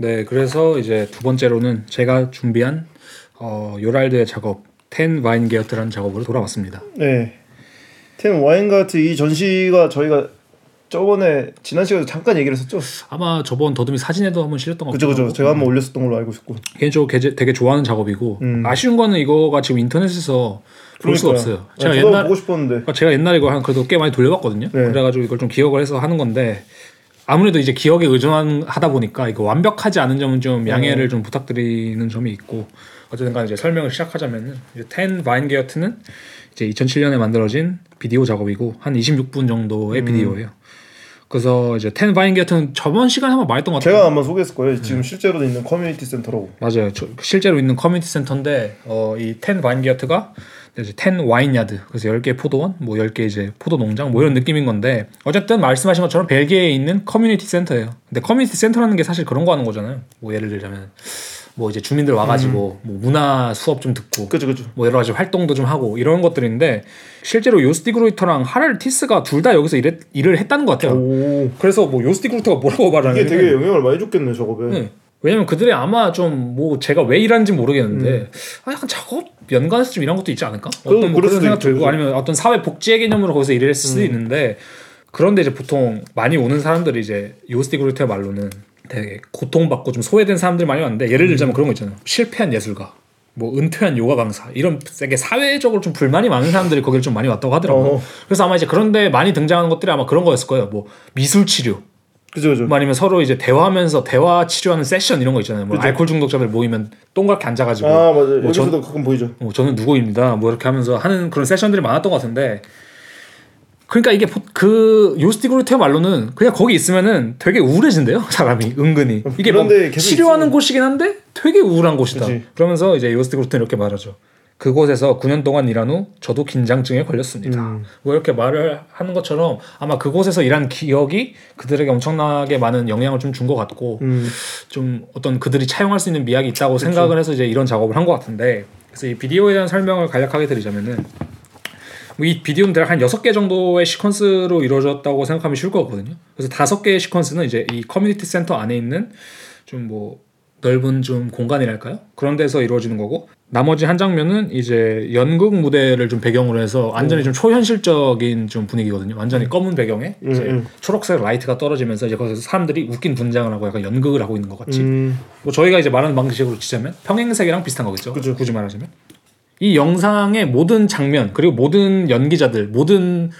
네, 그래서 이제 두 번째로는 제가 준비한 어, 요랄드의 작업 텐 바인게어트라는 작업으로 돌아왔습니다. 네. 텐 와인가트 이 전시가 저희가 저번에 지난 시간에 잠깐 얘기를 했었죠. 아마 저번 더듬이 사진에도 한번 실렸던 것 그죠 같고 그죠. 제가 한번 올렸었던 걸로 알고 있고. 개인적으로 되게, 좋아하는 작업이고 음. 아쉬운 거는 이거가 지금 인터넷에서 볼 수가. 없어요. 네, 제가 옛날 보고 싶었는데. 그러니까 제가 옛날에 이거 한 그래도 꽤 많이 돌려봤거든요. 네. 그래가지고 이걸 좀 기억을 해서 하는 건데 아무래도 이제 기억에 의존하다 보니까 이거 완벽하지 않은 점은 좀 양해를 좀 부탁드리는 점이 있고 어쨌든간 이제 설명을 시작하자면은 이제 Ten Weyngaert는 이제 2007년에 만들어진 비디오 작업이고 한 26분 정도의 비디오예요. 그래서 이제 Ten Weyngaert는 저번 시간에 한번 말했던 것 같아요. 제가 한번 소개했을 거예요. 지금 실제로도 있는 커뮤니티 센터라고. 맞아요. 저, 실제로 있는 커뮤니티 센터인데 어, 이텐 바인게어트가 이제 ten wine yard 그래서 10개 포도원, 뭐 10개 이제 포도 농장 뭐 이런 느낌인 건데 어쨌든 말씀하신 것처럼 벨기에에 있는 커뮤니티 센터예요. 근데 커뮤니티 센터라는 게 사실 그런 거 하는 거잖아요. 뭐 예를 들자면 뭐 이제 주민들 와가지고 뭐 문화 수업 좀 듣고 그죠 그죠. 뭐 여러 가지 활동도 좀 하고 이런 것들인데 실제로 요스티 그루이터랑 하랄 티스가 둘 다 여기서 일을 했다는 것 같아요. 오. 그래서 뭐 요스티 그루이터가 뭐라고 말하냐면 이게 되게 영향을 많이 줬겠네 작업에. 네. 왜냐면 그들이 아마 좀 뭐 제가 왜 일하는지 모르겠는데 음. 아, 약간 작업 연관에서 좀 이런 것도 있지 않을까? 그럼 어떤 뭐 그런 수도 생각 있죠, 들고? 아니면 어떤 사회 복지의 개념으로 거기서 일을 했을 수도 음. 있는데 그런데 이제 보통 많이 오는 사람들이 이제 요스티 그루트의 말로는 되게 고통받고 좀 소외된 사람들 많이 왔는데 예를 음. 들자면 그런 거 있잖아요. 실패한 예술가, 뭐 은퇴한 요가 강사 이런 되게 사회적으로 좀 불만이 많은 사람들이 거기를 좀 많이 왔다고 하더라고요. 어. 그래서 아마 이제 그런데 많이 등장하는 것들이 아마 그런 거였을 거예요. 뭐 미술 치료, 그죠 그죠. 뭐 아니면 서로 이제 대화하면서 대화 치료하는 세션 이런 거 있잖아요. 뭐 그죠. 알코올 중독자들 모이면 동그랗게 앉아가지고 아 맞아요. 뭐 전- 여기서도 가끔 보이죠. 어, 저는 누구입니다. 뭐 이렇게 하면서 하는 그런 세션들이 많았던 것 같은데 그러니까 이게 보- 그 요스티그루테어 말로는 그냥 거기 있으면은 되게 우울해진대요 사람이 은근히 이게 뭐 치료하는 있으면- 곳이긴 한데 되게 우울한 곳이다. 그치. 그러면서 이제 요스티그루테는 이렇게 말하죠. 그곳에서 9년 동안 일한 후 저도 긴장증에 걸렸습니다. 음. 뭐 이렇게 말을 하는 것처럼 아마 그곳에서 일한 기억이 그들에게 엄청나게 많은 영향을 좀 준 것 같고 음. 좀 어떤 그들이 차용할 수 있는 미학이 있다고 생각을 해서 이제 이런 작업을 한 것 같은데 그래서 이 비디오에 대한 설명을 간략하게 드리자면은 뭐이 비디오는 대략 한 6개 정도의 시퀀스로 이루어졌다고 생각하면 쉬울 것 같거든요. 그래서 다섯 개의 시퀀스는 이제 이 커뮤니티 센터 안에 있는 좀뭐 넓은 좀 공간이랄까요? 그런 데서 이루어지는 거고 나머지 한 장면은 이제 연극 무대를 좀 배경으로 해서 완전히 좀 초현실적인 좀 분위기거든요. 완전히 검은 배경에 이제 음, 음. 초록색 라이트가 떨어지면서 이제 거기서 사람들이 웃긴 분장을 하고 약간 연극을 하고 있는 것 같이 음. 뭐 저희가 이제 말하는 방식으로 치자면 평행세계랑 비슷한 거겠죠. 그죠. 굳이 말하자면 이 영상의 모든 장면 그리고 모든 연기자들 모든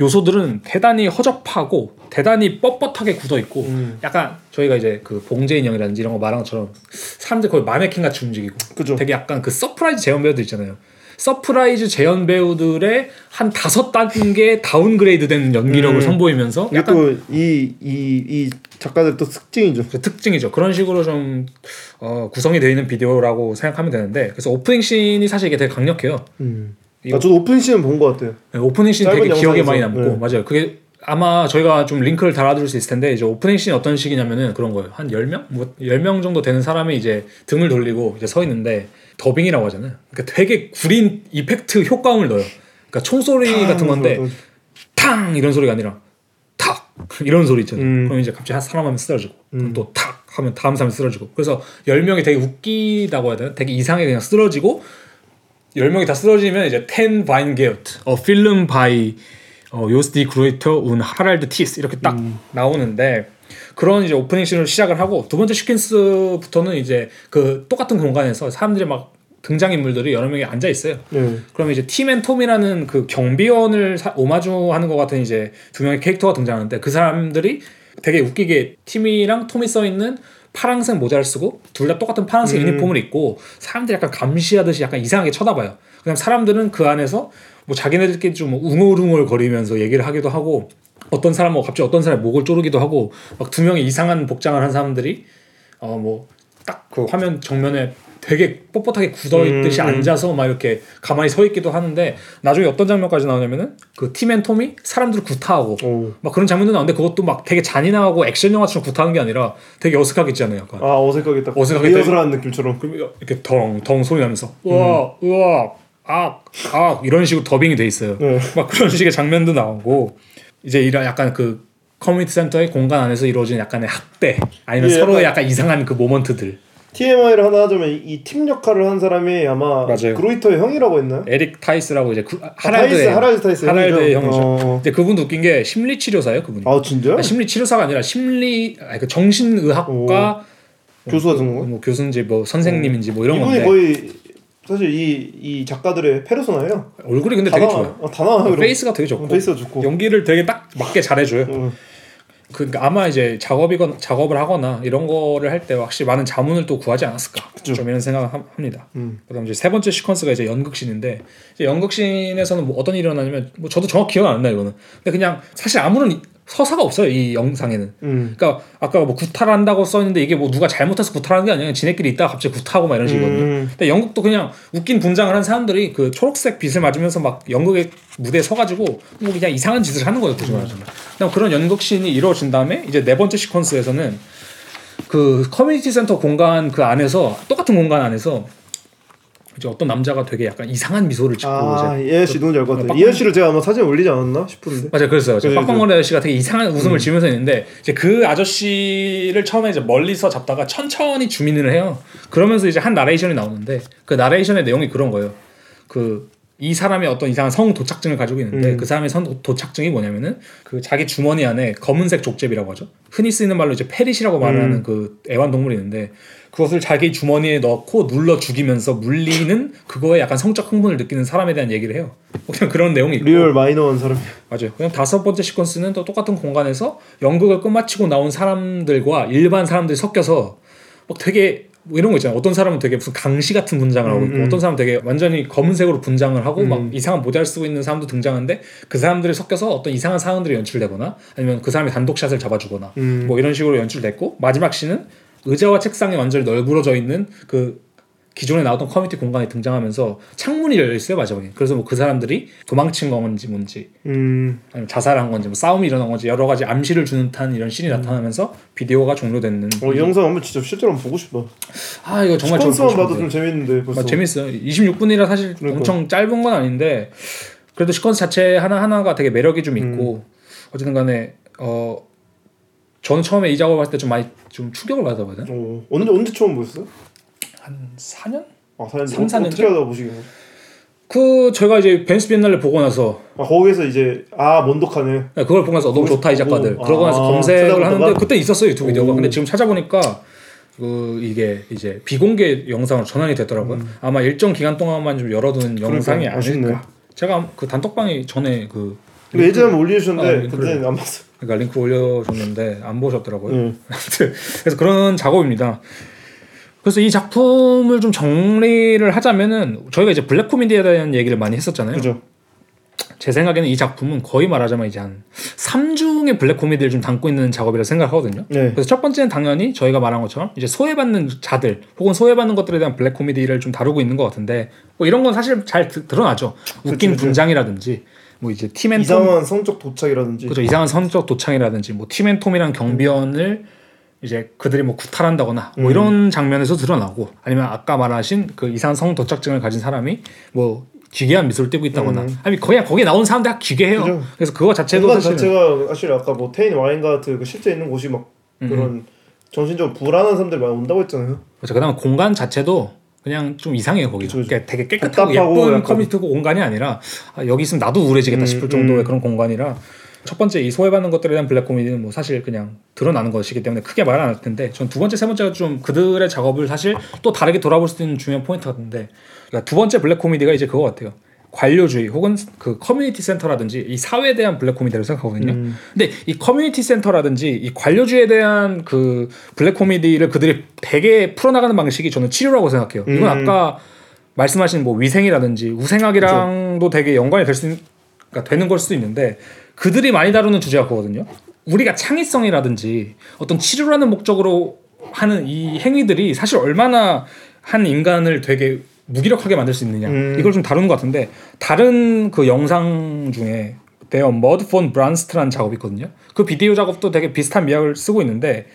요소들은 대단히 허접하고 대단히 뻣뻣하게 굳어 있고 음. 약간 저희가 이제 그 봉제인형이라든지 이런 거 말한 것처럼 사람들 거의 마네킹 같이 움직이고 그죠. 되게 약간 그 서프라이즈 재현 배우들 있잖아요. 서프라이즈 재현 배우들의 한 다섯 단계 downgrade된 연기력을 음. 선보이면서 약간 또이이 이 작가들 또 특징이죠. 그 특징이죠. 그런 식으로 좀 어, 구성이 되어 있는 비디오라고 생각하면 되는데 그래서 opening scene이 사실 이게 되게 강력해요. 음. 이거- 아, 저도 open scene은 본것 같아요. 네, opening scene 짧은 되게 기억에 영상에서. 많이 남고 네. 맞아요. 그게 아마 저희가 좀 링크를 달아드릴 수 있을 텐데 이제 opening scene이 어떤 식이냐면은 그런 거예요. 한 10명? 뭐 10명 정도 되는 사람이 이제 등을 돌리고 이제 서 있는데 더빙이라고 하잖아요. 그러니까 되게 구린 effect 효과음을 넣어요. 그러니까 총소리 같은 건데 탕 이런 소리가 아니라 탁 이런 소리 있잖아요. 음. 그럼 이제 갑자기 한 사람 하면 쓰러지고 그럼 음. 또 탁 하면 다음 사람이 쓰러지고 그래서 10명이 되게 웃기다고 해야 되나? 되게 이상하게 그냥 쓰러지고 10명이 다 쓰러지면 이제 Ten Weyngaert 어 film by 어 Jos de Gruyter und Harald Thys 이렇게 딱 음. 나오는데 그런 이제 오프닝 씬으로 시작을 하고 두 번째 시퀀스부터는 이제 그 똑같은 공간에서 사람들이 막 등장 인물들이 여러 명이 앉아 있어요. 네. 그러면 이제 Tim and Tom이라는 그 경비원을 사- 오마주하는 것 같은 이제 두 명의 캐릭터가 등장하는데 그 사람들이 되게 웃기게 팀이랑 톰이 써 있는 파랑색 모자를 쓰고 둘 다 똑같은 파란색 음. 유니폼을 입고 사람들이 약간 감시하듯이 약간 이상하게 쳐다봐요. 그냥 사람들은 그 안에서 뭐 자기네들끼리 좀 웅얼웅얼 거리면서 얘기를 하기도 하고 어떤 사람은 갑자기 어떤 사람의 목을 조르기도 하고 막 두 명의 이상한 복장을 한 사람들이 어 뭐 딱 그 화면 정면에 되게 뻣뻣하게 굳어 있듯이 음, 음. 앉아서 막 이렇게 가만히 서 있기도 하는데 나중에 어떤 장면까지 나오냐면은 그 팀앤 톰이 사람들을 구타하고 오. 막 그런 장면도 나오는데 그것도 막 되게 잔인하고 액션 영화처럼 구타하는 게 아니라 되게 어색하게 있잖아요. 약간. 아 어색하게 딱 어색하게 리허설하는 느낌처럼. 그럼 이렇게 덩덩 소리 나면서 우와 우와 악 악 이런 식으로 더빙이 돼 있어요. 네. 막 그런 식의 장면도 나오고 이제 이런 약간 그 커뮤니티 센터의 공간 안에서 이루어지는 약간의 학대 아니면 예, 서로의 약간 이상한 그 moment들 TMI를 하나 하자면 이 팀 역할을 한 사람이 아마 맞아요. 그로이터의 형이라고 했나요? 에릭 타이스라고 이제 그, 아, 하랄드의 타이스, 하랄드 타이스 하랄드의 형이죠. 어. 근데 그분도 웃긴 게 심리 치료사예요, 그분이. 아 진짜요? 아, 심리 치료사가 아니라 심리 아니, 그 정신의학과 교수 같은 거? 뭐 교수인지 뭐 선생님인지 뭐 이런 이분인 건데 거의 사실 이, 이 작가들의 페르소나예요. 얼굴이 근데 다 되게 나와. 좋아요. 어, 다 나와요. 이런 페이스가 되게 좋고 페이스가 좋고. 연기를 되게 딱 맞게 잘해줘요. 어. 그러니까 아마 이제 작업이건 작업을 하거나 이런 거를 할 때 확실히 많은 자문을 또 구하지 않았을까 그쵸. 좀 이런 생각을 함- 합니다. 음. 그다음 이제 세 번째 시퀀스가 이제 연극신인데 이제 연극신에서는 뭐 어떤 일이 일어나냐면 뭐 저도 정확히 기억 안 나요 이거는. 근데 그냥 사실 아무런 이- 서사가 없어요 이 영상에는. 음. 그러니까 아까 뭐 구타를 한다고 써있는데 이게 뭐 누가 잘못해서 구타하는 게 아니라 지네끼리 있다가 갑자기 구타하고 막 이런 식이거든요. 음. 근데 연극도 그냥 웃긴 분장을 한 사람들이 그 초록색 빛을 맞으면서 막 연극의 무대에 서가지고 뭐 그냥 이상한 짓을 하는 거예요, 굳이 말하자면. 그냥 그런 연극씬이 이루어진 다음에 이제 네 번째 시퀀스에서는 그 커뮤니티 센터 공간 그 안에서 똑같은 공간 안에서 이제 어떤 남자가 되게 약간 이상한 미소를 짓고 아, 이제 이 아저씨 알 것 같아요. 빡빡- 이 아저씨를 제가 아마 사진에 올리지 않았나 싶은데. 맞아요, 그랬어요. 빡빡머리 아저씨가 되게 이상한 웃음을 지면서 있는데 이제 그 아저씨를 처음에 이제 멀리서 잡다가 천천히 zoom in을 해요. 그러면서 이제 한 나레이션이 나오는데 그 나레이션의 내용이 그런 거예요. 그 이 사람이 어떤 이상한 성 도착증을 가지고 있는데 음. 그 사람의 성 도- 도착증이 뭐냐면은 그 자기 주머니 안에 검은색 족제비라고 하죠. 흔히 쓰이는 말로 이제 ferret이라고 말하는 음. 그 애완동물이 있는데 그것을 자기 주머니에 넣고 눌러 죽이면서 물리는 그거에 약간 성적 흥분을 느끼는 사람에 대한 얘기를 해요. 그냥 그런 내용이 있고 real 마이너한 사람. 맞아요. 그냥 다섯 번째 시퀀스는 또 똑같은 공간에서 연극을 끝마치고 나온 사람들과 일반 사람들이 섞여서 막 되게 뭐 이런 거 있잖아요. 어떤 사람은 되게 무슨 강시 같은 분장을 하고 있고 음, 음. 어떤 사람은 되게 완전히 검은색으로 분장을 하고 음. 막 이상한 모자를 쓰고 있는 사람도 등장하는데 그 사람들이 섞여서 어떤 이상한 상황들이 연출되거나 아니면 그 사람이 단독샷을 잡아주거나 음. 뭐 이런 식으로 연출됐고 마지막 씬은 의자와 책상이 완전히 널브러져 있는 그 기존에 나왔던 커뮤니티 공간에 등장하면서 창문이 열려 있어요 마지막에 그래서 뭐 그 사람들이 도망친 건지 뭔지 음. 아니면 자살한 건지 뭐 싸움이 일어난 건지 여러 가지 암시를 주는 듯한 이런 씬이 나타나면서 비디오가 종료되는 어, 이 영상 한번 진짜 실제로 한번 보고 싶다. 아 이거 정말 보고 봐도. 좀 재밌는데 벌써. 아, 재밌어요 26분이라 사실 그러니까. 엄청 짧은 건 아닌데 그래도 시퀀스 자체 하나 하나가 되게 매력이 좀 있고 음. 어쨌든 간에 어 저는 처음에 이 작업을 할때 좀 많이 좀 충격을 받았거든요 어, 언제 언제 처음 보셨어요? 한 4년? 아, 사연 삼, 사년 어떻게 하다 보시긴 해요? 그 제가 이제 벤스 비엔날레 보고 나서 아, 거기서 이제 아 먼독하네. 그걸 보고 나서 너무 좋다 이. 작가들 그러고 나서 아, 검색을 찾아보다가? 하는데 그때 있었어요 유튜브 비디오가 오. 근데 지금 찾아보니까 그 이게 이제 비공개 영상으로 전환이 됐더라고요 아마 일정 기간 동안만 좀 열어두는 영상이 음. 아쉽네. 아닐까 제가 그 단톡방에 전에 그 근데 예전에 한번 아, 그때는 안 봤어요. 그러니까 링크 올려줬는데 안 보셨더라고요 음. 그래서 그런 작업입니다. 그래서 이 작품을 좀 정리를 하자면은 저희가 이제 블랙 코미디에 대한 얘기를 많이 했었잖아요. 그죠. 제 생각에는 이 작품은 거의 말하자면 이제 한 3중의 블랙 코미디를 좀 담고 있는 작업이라고 생각하거든요. 네. 그래서 첫 번째는 당연히 저희가 말한 것처럼 이제 소외받는 자들 혹은 소외받는 것들에 대한 블랙 코미디를 좀 다루고 있는 것 같은데 뭐 이런 건 사실 잘 드, 드러나죠. 웃긴 그쵸. 분장이라든지 뭐 이제 Tim and Tom 이상한 성적 도착이라든지. 그죠 이상한 성적 도착이라든지 뭐 Tim and Tom이랑 경비원을 이제 그들이 뭐 구타를 한다거나 뭐 음. 이런 장면에서 드러나고 아니면 아까 말하신 그 이상한 성 도착증을 가진 사람이 뭐 기괴한 미소를 띠고 있다거나 음. 아니 거의 거기에 나온 사람들 다 기괴해요. 그죠. 그래서 그거 자체도 사실 자체가 사실 아까 뭐 Ten Weyngaert 그 실제 있는 곳이 막 음. 그런 정신적으로 불안한 사람들이 많이 온다고 했잖아요. 그렇죠. 그다음에 공간 자체도 그냥 좀 이상해요 그죠. 그러니까 되게 깨끗하고 예쁜 약간- 커뮤니티 공간이 아니라 아, 여기 있으면 나도 우울해지겠다 음, 싶을 정도의 음. 그런 공간이라 첫 번째 이 소외받는 것들에 대한 블랙 코미디는 뭐 사실 그냥 드러나는 것이기 때문에 크게 말 안 할 텐데 전 두 번째 세 번째가 좀 그들의 작업을 사실 또 다르게 돌아볼 수 있는 중요한 포인트 같은데 그러니까 두 번째 블랙 코미디가 이제 그거 같아요. 관료주의 혹은 그 커뮤니티 센터라든지 이 사회에 대한 블랙 코미디라고 생각하거든요. 음. 근데 이 커뮤니티 센터라든지 이 관료주의에 대한 그 블랙 코미디를 그들이 되게 풀어나가는 방식이 저는 치료라고 생각해요. 이건 음. 아까 말씀하신 뭐 위생이라든지 우생학이랑도 되게 연관이 될 수 있는 그러니까 되는 걸 수도 있는데 그들이 많이 다루는 주제가 그거거든요. 우리가 창의성이라든지 어떤 치료라는 목적으로 하는 이 행위들이 사실 얼마나 한 인간을 되게 무기력하게 만들 수 있느냐 음. 이걸 좀 다루는 것 같은데 다른 그 영상 중에 Der Mud von Branst라는 작업이 있거든요. 그 비디오 작업도 되게 비슷한 미학을 쓰고 있는데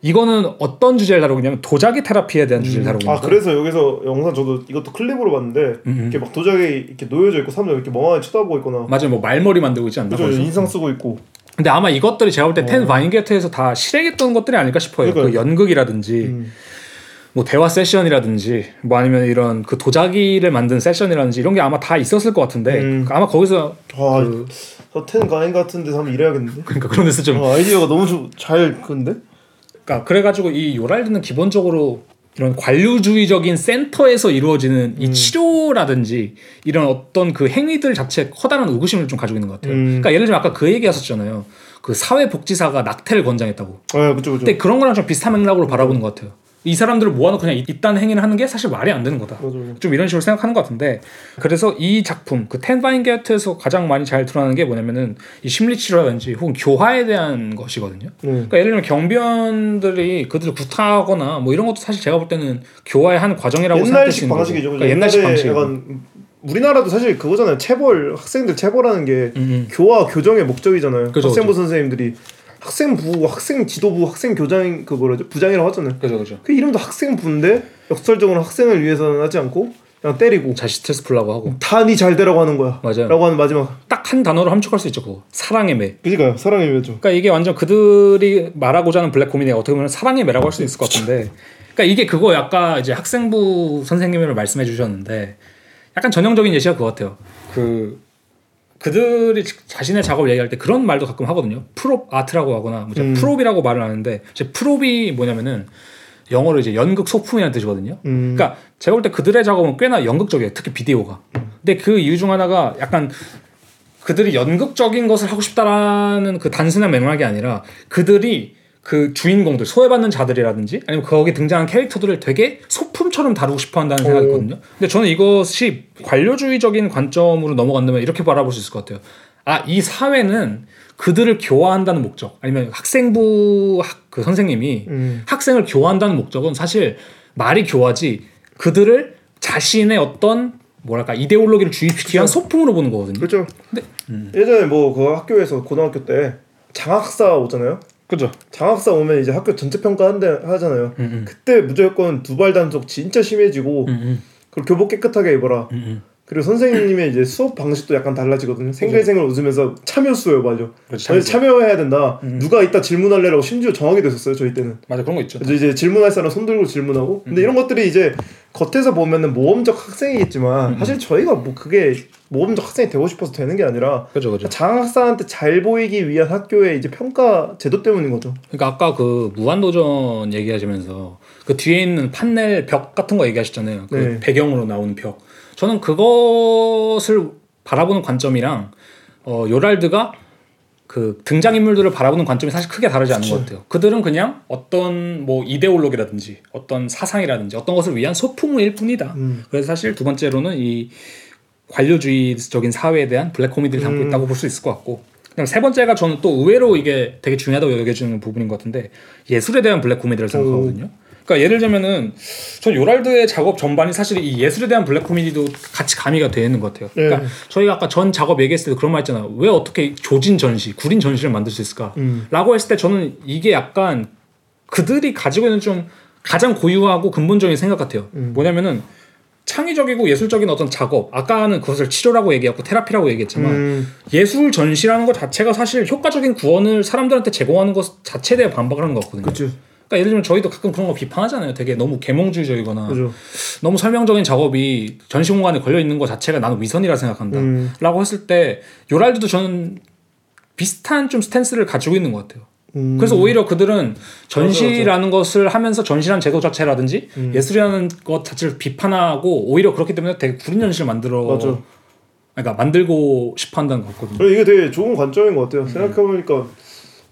이거는 어떤 주제를 다루고 있냐면 도자기 테라피에 대한 주제를 다루고 있는 아 그래서 여기서 영상 저도 이것도 클립으로 봤는데 음. 이렇게 막 도자기 이렇게 놓여져 있고 사람들 이렇게 멍하게 쳐다보고 있거나 맞아요. 뭐 말머리 만들고 있지 않나? 그죠? 인상 쓰고 있고 근데 아마 이것들이 제가 볼 때 Ten Weyngaert에서 다 실행했던 것들이 아닐까 싶어요. 그 그러니까요. 연극이라든지 음. 뭐 대화 세션이라든지 뭐 아니면 이런 그 도자기를 만든 세션이라든지 이런 게 아마 다 있었을 것 같은데 음. 아마 거기서 아, 그- 저 Ten Weyngaert 같은 데서 한번 일해야겠는데. 그러니까 그런 데서 좀 어, 아이디어가 너무 좀 잘 근데. 그러니까 그래가지고 이 요랄드는 기본적으로 이런 관료주의적인 센터에서 이루어지는 음. 이 치료라든지 이런 어떤 그 행위들 자체 커다란 의구심을 좀 가지고 있는 것 같아요. 음. 그러니까 예를 들면 아까 그 얘기하셨잖아요. 그 사회복지사가 낙태를 권장했다고. 아, 그죠 그죠. 근데 그런 거랑 좀 비슷한 맥락으로 바라보는 것 같아요. 이 사람들을 모아놓고 그냥 이- 이딴 행위를 하는 게 사실 말이 안 되는 거다. 맞아, 맞아. 좀 이런 식으로 생각하는 것 같은데 그래서 이 작품 그 텐바인게트에서 가장 많이 잘 드러나는 게 뭐냐면은 이 심리치료라든지 혹은 교화에 대한 것이거든요. 네. 그러니까 예를 들면 경비원들이 그들을 구타하거나 뭐 이런 것도 사실 제가 볼 때는 교화의 한 과정이라고 생각할 수 있는 거죠. 방식이죠. 그죠? 그러니까 옛날식 옛날에 방식. 약간 우리나라도 사실 그거잖아요. 체벌 학생들 체벌하는 게 음, 교화 교정의 목적이잖아요. 그죠, 학생부 그죠. 선생님들이 학생부, 학생 지도부, 학생 교장 그 뭐라죠 부장이라고 하잖아요. 그죠 그죠. 그 이름도 학생부인데 역설적으로 학생을 위해서는 하지 않고 그냥 때리고 자식 스트레스 풀라고 하고 다네잘 되라고 하는 거야. 맞아요. 라고 하는 마지막. 딱 한 단어로 함축할 수 있죠. 그거 사랑의 매. 그니까요. 사랑의 묘죠. 그러니까 이게 완전 그들이 말하고자 하는 블랙 코미디가 어떻게 보면 사랑의 매라고 할 수 있을 것 같은데 그러니까 이게 그거 아까 이제 학생부 선생님을 말씀해 주셨는데 약간 전형적인 예시가 그거 같아요 그 그들이 자신의 작업을 얘기할 때 그런 말도 가끔 하거든요 prop art라고 하거나 뭐 음. prop이라고 말을 하는데 제 prop이 뭐냐면은 영어로 이제 연극 소품이라는 뜻이거든요 음. 그러니까 제가 볼 때 그들의 작업은 꽤나 연극적이에요. 특히 비디오가. 근데 그 이유 중 하나가 약간 그들이 연극적인 것을 하고 싶다라는 그 단순한 맥락이 아니라 그들이 그 주인공들 소외받는 자들이라든지 아니면 거기 등장한 캐릭터들을 되게 소품 처럼 다루고 싶어 한다는 생각이 오. 있거든요. 근데 저는 이것이 관료주의적인 관점으로 넘어간다면 이렇게 바라볼 수 있을 것 같아요. 아, 이 사회는 그들을 교화한다는 목적 아니면 학생부 학, 그 선생님이 음. 학생을 교화한다는 목적은 사실 말이 교화지 그들을 자신의 어떤 뭐랄까 이데올로기를 주입시키기 위한 소품으로 보는 거거든요. 그렇죠. 근데 예전에 뭐 그 학교에서 고등학교 때 장학사 오잖아요. 그죠. 장학사 오면 이제 학교 전체 평가 한대 하잖아요. 음, 음. 그때 무조건 두 발 단속 진짜 심해지고 음, 음, 그리고 교복 깨끗하게 입어라. 음, 음. 그리고 선생님의 이제 수업 방식도 약간 달라지거든요. 생글생글 웃으면서 참여 수요, 맞아. 그렇죠, 저희 참여해야 된다. 음. 누가 이따 질문할래라고 심지어 정하게 됐었어요, 저희 때는. 맞아 그런 거 있죠. 그래서 이제 질문할 사람 손 들고 질문하고. 음. 근데 이런 것들이 이제 겉에서 보면은 모험적 학생이겠지만 음. 사실 저희가 뭐 그게 모험적 학생이 되고 싶어서 되는 게 아니라 그죠 그죠. 장학사한테 잘 보이기 위한 학교의 이제 평가 제도 때문인 거죠. 그러니까 아까 그 무한도전 얘기하시면서 그 뒤에 있는 판넬 벽 같은 거 얘기하셨잖아요. 그 네. 배경으로 나오는 벽. 저는 그것을 바라보는 관점이랑 어, 요랄드가 그 등장 인물들을 바라보는 관점이 사실 크게 다르지 않은 것 같아요. 그들은 그냥 어떤 뭐 이데올로기라든지 어떤 사상이라든지 어떤 것을 위한 소품일 뿐이다. 음. 그래서 사실 두 번째로는 이 관료주의적인 사회에 대한 블랙 코미디를 담고 음. 있다고 볼 수 있을 것 같고 그다음 세 번째가 저는 또 의외로 이게 되게 중요하다고 여겨지는 부분인 것 같은데 예술에 대한 블랙 코미디를 생각하거든요. 그러니까 예를 들면은 전 요랄드의 작업 전반이 사실 이 예술에 대한 블랙 코미디도 같이 가미가 되어 있는 것 같아요. 그러니까 네. 저희가 아까 전 작업 얘기했을 때 그런 말 했잖아요. 왜 어떻게 조진 전시, 구린 전시를 만들 수 있을까? 음. 라고 했을 때 저는 이게 약간 그들이 가지고 있는 좀 가장 고유하고 근본적인 생각 같아요. 음. 뭐냐면은 창의적이고 예술적인 어떤 작업, 아까는 그것을 치료라고 얘기했고 테라피라고 얘기했지만 음. 예술 전시라는 것 자체가 사실 효과적인 구원을 사람들한테 제공하는 것 자체에 대해 반박을 하는 거거든요. 그치. 그러니까 예를 들면 저희도 가끔 그런 거 비판하잖아요. 되게 너무 계몽주의적이거나 그죠. 너무 설명적인 작업이 전시 공간에 걸려 있는 것 자체가 나는 위선이라 생각한다. 음. 라고 했을 때 요랄드도 저는 비슷한 좀 스탠스를 가지고 있는 것 같아요. 음. 그래서 오히려 그들은 전시라는 것을 하면서 전시란 제도 자체라든지 음. 예술이라는 것 자체를 비판하고 오히려 그렇기 때문에 되게 구린 전시를 만들어 맞아. 그러니까 만들고 싶어 한다는 것 같거든요. 이게 되게 좋은 관점인 것 음. 같아요. 생각해보니까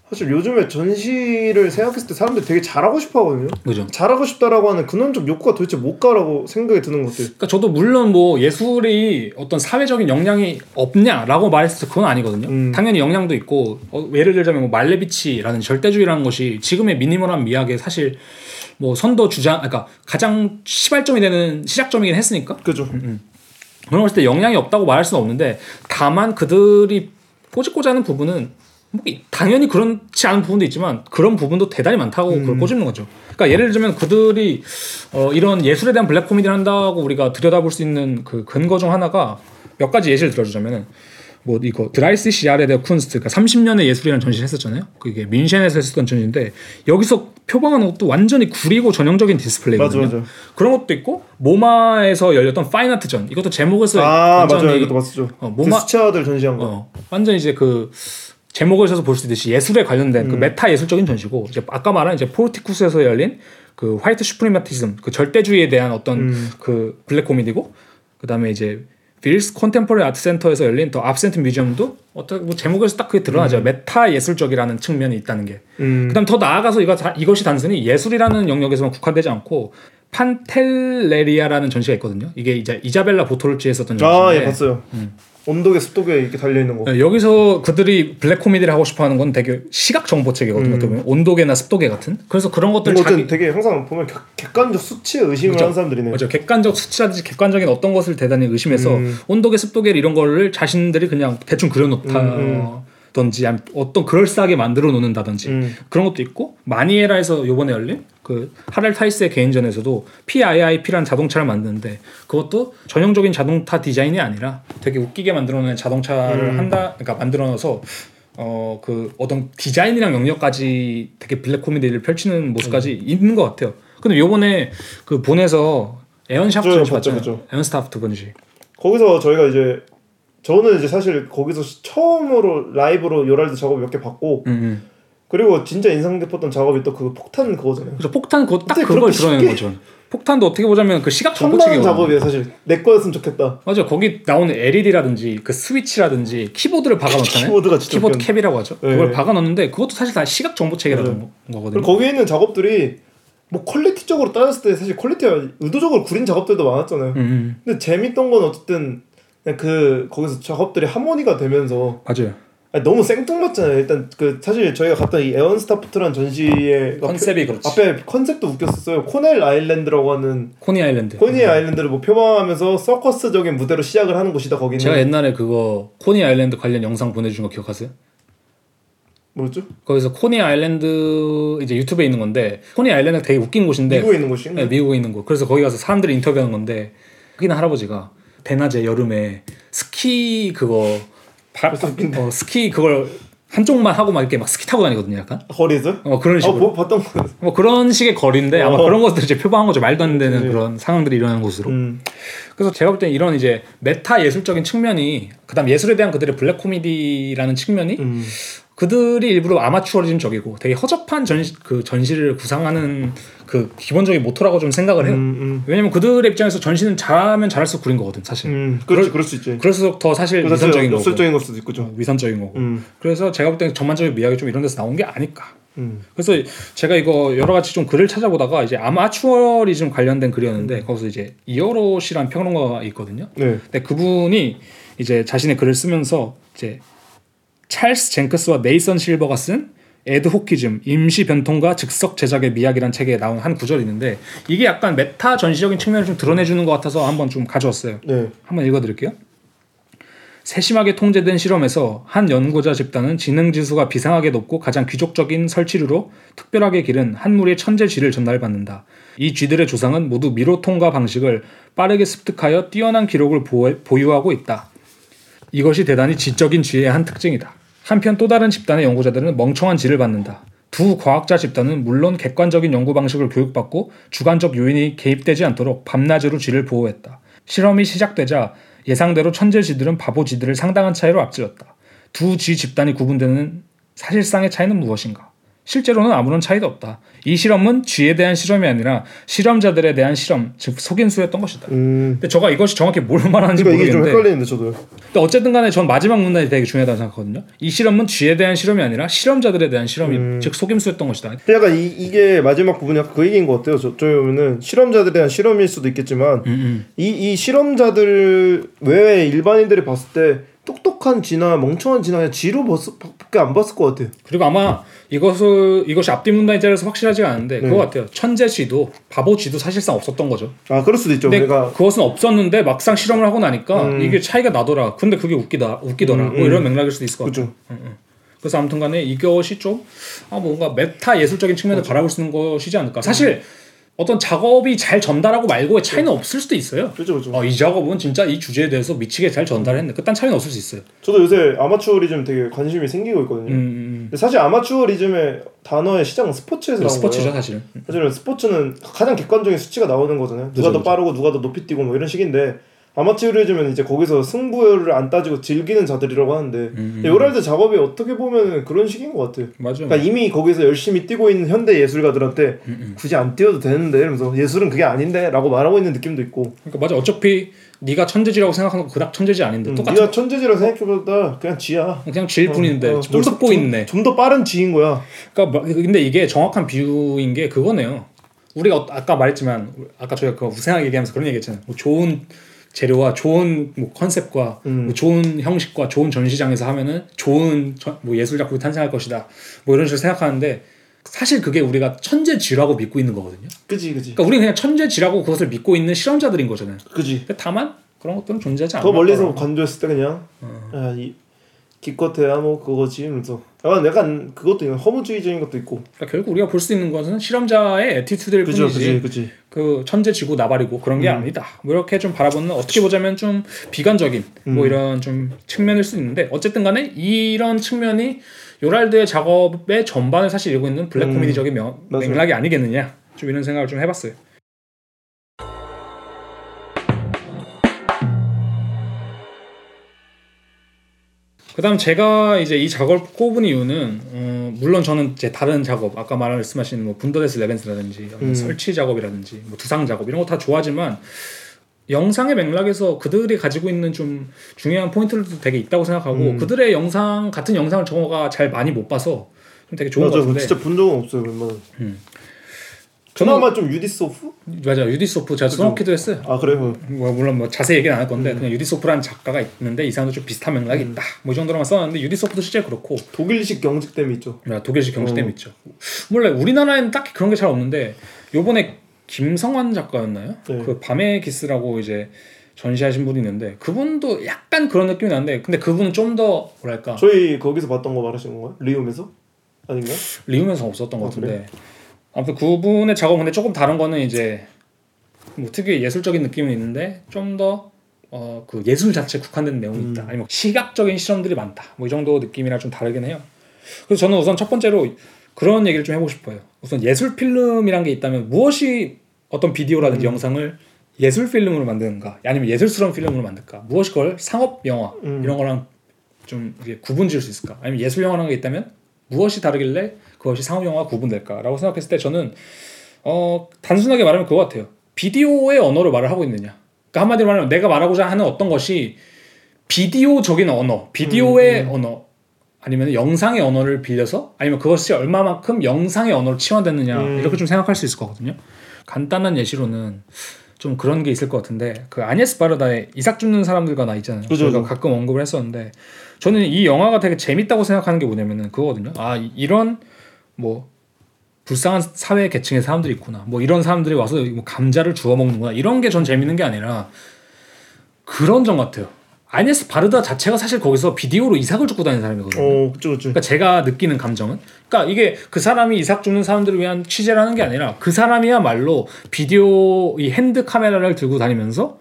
사실 요즘에 전시를 생각했을 때 사람들이 되게 잘하고 싶어 하거든요. 그죠? 잘하고 싶다라고 하는 근원적 욕구가 도대체 뭘까라고 생각이 드는 것 같아요. 그러니까 저도 물론 뭐 예술이 어떤 사회적인 영향이 없냐라고 말했을 때 그건 아니거든요. 음. 당연히 영향도 있고 어, 예를 들자면 뭐 말레비치라는 절대주의라는 것이 지금의 미니멀한 미학의 사실 뭐 선도 주장, 그러니까 가장 시발점이 되는 시작점이긴 했으니까 그죠. 그런 것을 때 영향이 없다고 말할 수는 없는데 다만 그들이 꼬집고자 하는 부분은 뭐 이- 당연히 그렇지 않은 부분도 있지만 그런 부분도 대단히 많다고 음. 그걸 꼬집는 거죠. 그러니까 예를 들면 그들이 어, 이런 예술에 대한 블랙 코미디를 한다고 우리가 들여다볼 수 있는 그 근거 중 하나가 몇 가지 예시를 들어주자면은 뭐 이거 Dreißig Jahre der Kunst 그러니까 30년의 예술이라는 전시를 했었잖아요. 그게 민셴에서 했었던 전시인데 여기서 표방하는 것도 완전히 구리고 전형적인 디스플레이거든요. 맞아, 맞아. 그런 것도 있고 MoMA에서 열렸던 Fine Art전 이것도 제목에서 아 맞아요 이것도 봤었죠. 어, 그 뭐마- 수채화들 전시한 거. 어, 완전 이제 그 제목을 써서 볼 수 있듯이 예술에 관련된 그 음. 메타 예술적인 전시고 이제 아까 말한 이제 포르티쿠스에서 열린 그 White Suprematism 그 절대주의에 대한 어떤 음. 그 블랙 코미디고 그다음에 이제 WIELS Contemporary Art Center에서 열린 The Absent Museum도 어떻게 뭐 제목에서 딱 그게 드러나죠. 메타 예술적이라는 측면이 있다는 게. 음. 그다음 더 나아가서 이거 다, 이것이 단순히 예술이라는 영역에서만 국한되지 않고 판텔레리아라는 전시가 있거든요. 이게 이제 이자벨라 보톨치에 했었던 전시인데 아 예 봤어요. 온도계 습도계 이렇게 달려 있는 거. 네, 여기서 그들이 블랙 코미디를 하고 싶어하는 건 되게 시각 정보체계거든요. 보면 온도계나 습도계 같은. 그래서 그런 것들 자기 되게 항상 보면 객- 객관적 수치에 의심을 그죠. 하는 사람들이네. 맞아 객관적 수치라든지 객관적인 어떤 것을 대단히 의심해서 음. 온도계, 습도계 이런 거를 자신들이 그냥 대충 그려놓다 든지 아니면 어떤 그럴싸하게 만들어 놓는다든지 음. 그런 것도 있고 마니에라에서 요번에 열린 그 하랄드 타이스의 개인전에서도 PIIP라는 자동차를 만드는데 그것도 전형적인 자동차 디자인이 아니라 되게 웃기게 만들어 놓은 자동차를 음. 한다 그러니까 만들어 놔서 어 그 어떤 디자인이랑 영역까지 되게 블랙 코미디를 펼치는 모습까지 음. 있는 것 같아요. 근데 요번에 그 본에서 Ernsthaft 저 전시 봤죠. 봤죠. Ernsthaft 전시. 거기서 저희가 이제 저는 이제 사실 거기서 처음으로 라이브로 요랄드 작업 몇개 봤고 음, 음. 그리고 진짜 인상 깊었던 작업이 또 그 폭탄 그거잖아요. 그래서 폭탄 그거 딱 그걸 드러내는 거죠. 폭탄도 어떻게 보자면 그 시각 정보체계거든요. 작업이에요 사실 내 거였으면 좋겠다. 맞아 거기 나오는 LED라든지 그 스위치라든지 키보드를 박아놓잖아요. 키보드가 진짜 키보드 웃겼네. 캡이라고 하죠. 네. 그걸 박아놓는데 그것도 사실 다 시각 정보체계라는. 거- 거거든요. 거기에 있는 작업들이 뭐 quality적으로 따졌을 때 사실 quality가 의도적으로 구린 작업들도 많았잖아요. 음, 음, 근데 재밌던 건 어쨌든 그 거기서 작업들이 하모니가 되면서 맞아요. 아니, 너무 생뚱맞잖아요. 일단 그 사실 저희가 갔던 이 Ernsthaft란 전시의 컨셉이 그렇지. 앞에 컨셉도 웃겼었어요. 코넬 아일랜드라고 하는 코니 아일랜드. 코니 아일랜드를 뭐 표방하면서 서커스적인 무대로 시작을 하는 곳이다. 거기는 제가 옛날에 그거 코니 아일랜드 관련 영상 보내준 거 기억하세요? 뭐였죠? 거기서 코니 아일랜드 이제 유튜브에 있는 건데 코니 아일랜드가 되게 웃긴 곳인데 미국에 있는 곳이. 네, 미국에 있는 곳. 그래서 거기 가서 사람들이 인터뷰하는 건데 거기는 할아버지가 대낮에 여름에 스키 그거 바. 어, 스키 그걸 한쪽만 하고 막 이렇게 막 스키 타고 다니거든요, 약간. 거리에서? 어 그런 아, 식으로. 뭐 봤던 거. 뭐 그런 식의 거리인데 아마 어. 그런 것들 이제 표방한 거죠. 말도 안 되는 네. 그런 상황들이 일어나는 곳으로. 음. 그래서 제가 볼 때는 이런 이제 메타 예술적인 측면이 그다음 예술에 대한 그들의 블랙 코미디라는 측면이 음. 그들이 일부러 아마추어리즘 적이고 되게 허접한 전시 그 전시를 구상하는 그 기본적인 모토라고 좀 생각을 해요. 음, 왜냐면 그들의 입장에서 전시는 잘하면 잘할수록 구린 거거든 사실. 음. 음. 그렇지, 그럴 수 있지. 그래서 더 사실 위선적인 거고. 역설적인 걸 수도 있고 어, 좀. 위선적인 거고. 음. 그래서 제가 볼 때는 전반적인 미학이 좀 이런 데서 나온 게 아닐까. 음. 그래서 제가 이거 여러 가지 좀 글을 찾아보다가 이제 아마추어리즘 관련된 글이었는데 거기서 이제 이어롯이라는 평론가가 있거든요. 네. 근데 그분이 이제 자신의 글을 쓰면서 이제 찰스 젠크스와 네이선 실버가 쓴 Adhocism 임시 변통과 즉석 제작의 미학이라는 책에 나온 한 구절이 있는데 이게 약간 메타 전시적인 측면을 좀 드러내주는 것 같아서 한번 좀 가져왔어요. 네. 한번 읽어드릴게요. 세심하게 통제된 실험에서 한 연구자 집단은 지능 지수가 비상하게 높고 가장 귀족적인 설치류로 특별하게 기른 한 무리의 천재 쥐를 전달받는다. 이 쥐들의 조상은 모두 미로 통과 방식을 빠르게 습득하여 뛰어난 기록을 보유하고 있다. 이것이 대단히 지적인 쥐의 한 특징이다. 한편 또 다른 집단의 연구자들은 멍청한 쥐를 받는다. 두 과학자 집단은 물론 객관적인 연구 방식을 교육받고 주관적 요인이 개입되지 않도록 밤낮으로 쥐를 보호했다. 실험이 시작되자 예상대로 천재 쥐들은 바보 쥐들을 상당한 차이로 앞질렀다. 두쥐 집단이 구분되는 사실상의 차이는 무엇인가? 실제로는 아무런 차이도 없다. 이 실험은 쥐에 대한 실험이 아니라 실험자들에 대한 실험, 즉 속임수였던 것이다. 음. 근데 저가 이것이 정확히 뭘 말하는지 그러니까 이게 좀 모르겠는데 헷갈리는데 저도요. 근데 어쨌든 간에 전 마지막 문단이 되게 중요하다고 생각하거든요. 이 실험은 쥐에 대한 실험이 아니라 실험자들에 대한 실험이 음. 즉 속임수였던 것이다. 근데 약간 이, 이게 마지막 부분이 약간 그 얘기인 것 같아요. 저, 저희 보면은 실험자들에 대한 실험일 수도 있겠지만 음, 이, 이 실험자들 외에 일반인들이 봤을 때 똑똑한 쥐나 멍청한 쥐나 그냥 쥐로 봤- 밖에 안 봤을 것 같아요. 그리고 아마 이것을 이것이 앞뒤 문단에 따라서 확실하지가 않은데 네. 그거 같아요. 천재 쥐도 바보 쥐도 사실상 없었던 거죠. 아 그럴 수도 있죠. 내가 그것은 없었는데 막상 실험을 하고 나니까 음. 이게 차이가 나더라. 근데 그게 웃기다, 웃기더라. 음, 뭐 음. 이런 맥락일 수도 있을 것 같아요. 그죠. 그래서 아무튼간에 이것이 좀 아, 뭔가 메타 예술적인 측면을 바라볼 수 있는 것이지 않을까. 사실 어떤 작업이 잘 전달하고 말고의 차이는 없을 수도 있어요. 그죠 그죠. 어, 이 작업은 진짜 이 주제에 대해서 미치게 잘 전달했네. 그딴 차이는 없을 수 있어요. 저도 요새 아마추어리즘 되게 관심이 생기고 있거든요. 음, 음, 근데 사실 아마추어리즘의 단어의 시작은 스포츠에서 음. 나온 스포츠죠 거예요. 사실은. 사실은 스포츠는 가장 객관적인 수치가 나오는 거잖아요. 누가 더. 빠르고 누가 더 높이 뛰고 뭐 이런 식인데 아마추어리즘은 이제 거기서 승부를 안 따지고 즐기는 자들이라고 하는데 음, 요랄드 작업이 어떻게 보면 그런 식인 것 같아요. 맞아요. 그러니까 이미 거기서 열심히 뛰고 있는 현대 예술가들한테 음, 굳이 안 뛰어도 되는데 이러면서 예술은 그게 아닌데라고 말하고 있는 느낌도 있고 그러니까 맞아. 어차피 네가 천재지라고 생각하는 거 그닥 천재지 아닌데 음, 네가 천재지라고 생각해보다 그냥 지야. 그냥 질 뿐인데 어, 어, 좀 속보 있네. 좀 더 빠른 지인 거야. 그러니까 뭐- 근데 이게 정확한 비유인 게 그거네요. 우리가 어- 아까 말했지만 아까 저희가 그 우생하게 얘기하면서 그런 얘기했잖아요. 뭐 좋은 재료와 좋은 뭐 컨셉과 음. 뭐 좋은 형식과 좋은 전시장에서 하면은 좋은 전- 뭐 예술 작품이 탄생할 것이다. 뭐 이런 식으로 생각하는데 사실 그게 우리가 천재지라고 믿고 있는 거거든요. 그지 그지 그러니까 우리는 그냥 천재지라고 그것을 믿고 있는 실험자들인 거잖아요. 그지. 다만 그런 것들은 존재하지 않아. 더 멀리서 관조했을 때 그냥 어. 아, 이 기껏해야 뭐 그거지 이러면서 약간 약간 그것도 있는 허무주의적인 것도 있고 그러니까 결국 우리가 볼 수 있는 것은 실험자의 attitude일 그죠 뿐이지. 그지 그지 그 천재지고 나발이고 그런 음. 게 아니다. 뭐 이렇게 좀 바라보는 어떻게 보자면 좀 비관적인 뭐 음. 이런 좀 측면일 수 있는데 어쨌든 간에 이런 측면이 요랄드의 작업의 전반을 사실 이루고 있는 블랙 음. 코미디적인 명-. 맥락이 아니겠느냐. 좀 이런 생각을 좀 해봤어요. 그다음 제가 이제 이 작업을 꼽은 이유는 어, 물론 저는 이제 다른 작업 아까 말씀하신 뭐 Wunder des Lebens라든지 음. 설치 작업이라든지 뭐 두상 작업 이런 거 다 좋아하지만 영상의 맥락에서 그들이 가지고 있는 좀 중요한 포인트들도 되게 있다고 생각하고 음. 그들의 영상 같은 영상을 저가 잘 많이 못 봐서 좀 되게 좋은 것 맞아 같은데 진짜 본 적은 없어요 웬만한 저는 그나마 좀 유디소프 맞아 유디소프 제가 그죠. 써놓기도 했어요. 아 그래요 뭐 물론 뭐 자세히 얘기는 안 할 건데 음. 그냥 유디소프라는 작가가 있는데 이 사람도 좀 비슷한 맥락이 있다. 뭐 이 정도로만 써놨는데 유디소프도 실제 그렇고 독일식 경직됨이 있죠 야, 독일식 경직됨 어. 있죠. 원래 우리나라에는 딱히 그런 게 잘 없는데 요번에 김성환 작가였나요? 네. 그 밤의 기스라고 이제 전시하신 분이 있는데 그분도 약간 그런 느낌이 나는데 근데 그분은 좀 더 뭐랄까 저희 거기서 봤던 거 말하시는 건가요 리움에서 아닌가요 리우면서 없었던 것 아, 같은데 아무튼 그분의 작업 근데 조금 다른 거는 이제 뭐 특유의 예술적인 느낌은 있는데 좀 더 어 그 예술 자체 에 국한된 내용이 있다. 음. 아니면 시각적인 실험들이 많다. 뭐 이 정도 느낌이랑 좀 다르긴 해요. 그래서 저는 우선 첫 번째로 그런 얘기를 좀 해보고 싶어요. 우선 예술 필름이란 게 있다면 무엇이 어떤 비디오라든지 음. 영상을 예술 필름으로 만드는가, 아니면 예술스러운 필름으로 만들까, 무엇이 그걸 상업 영화 음. 이런 거랑 좀 구분 지을 수 있을까, 아니면 예술 영화라는 게 있다면 무엇이 다르길래 그것이 상업 영화와 구분될까라고 생각했을 때 저는 어 단순하게 말하면 그거 같아요. 비디오의 언어로 말을 하고 있느냐. 그러니까 한마디로 말하면 내가 말하고자 하는 어떤 것이 비디오적인 언어, 비디오의 음, 언어 아니면 영상의 언어를 빌려서 아니면 그것이 얼마만큼 영상의 언어로 치환됐느냐 음. 이렇게 좀 생각할 수 있을 거거든요. 간단한 예시로는 좀 그런 게 있을 것 같은데 그 아니에스 바르다의 이삭 죽는 사람들과 나 있잖아요. 그죠, 저희가. 가끔 언급을 했었는데 저는 이 영화가 되게 재밌다고 생각하는 게 뭐냐면은 그거거든요. 아 이- 이런 뭐 불쌍한 사회 계층의 사람들이 있구나. 뭐 이런 사람들이 와서 뭐 감자를 주워 먹는구나. 이런 게 전 재밌는 게 아니라 그런 점 같아요. 아니에스 바르다 자체가 사실 거기서 비디오로 이삭을 줍고 다니는 사람이거든요. 어 그쵸 그쵸 그러니까 제가 느끼는 감정은 그러니까 이게 그 사람이 이삭 줍는 사람들을 위한 취재라는 게 아니라 그 사람이야말로 비디오 이 핸드 카메라를 들고 다니면서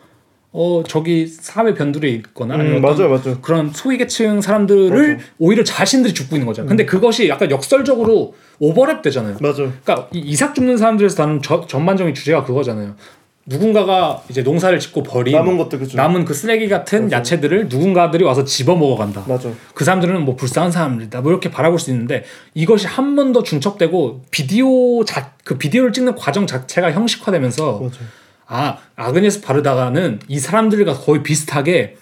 어 저기 사회 변두리에 있거나 아니면 음, 어떤 맞아요 맞아요 그런 소외계층 사람들을 맞아. 오히려 자신들이 줍고 있는 거잖아요. 근데 그것이 약간 역설적으로 오버랩 되잖아요. 맞아요 그러니까 이 이삭 줍는 사람들에서 저- 전반적인 주제가 그거잖아요. 누군가가 이제 농사를 짓고 버린 남은 것들 그쵸 남은 그 쓰레기 같은 맞아. 야채들을 누군가들이 와서 집어 먹어간다. 맞아 그 사람들은 뭐 불쌍한 사람들이다 뭐 이렇게 바라볼 수 있는데 이것이 한 번 더 중첩되고 비디오 자 그 비디오를 찍는 과정 자체가 형식화되면서 맞아 아 아그네스 바르다가는 이 사람들과 거의 비슷하게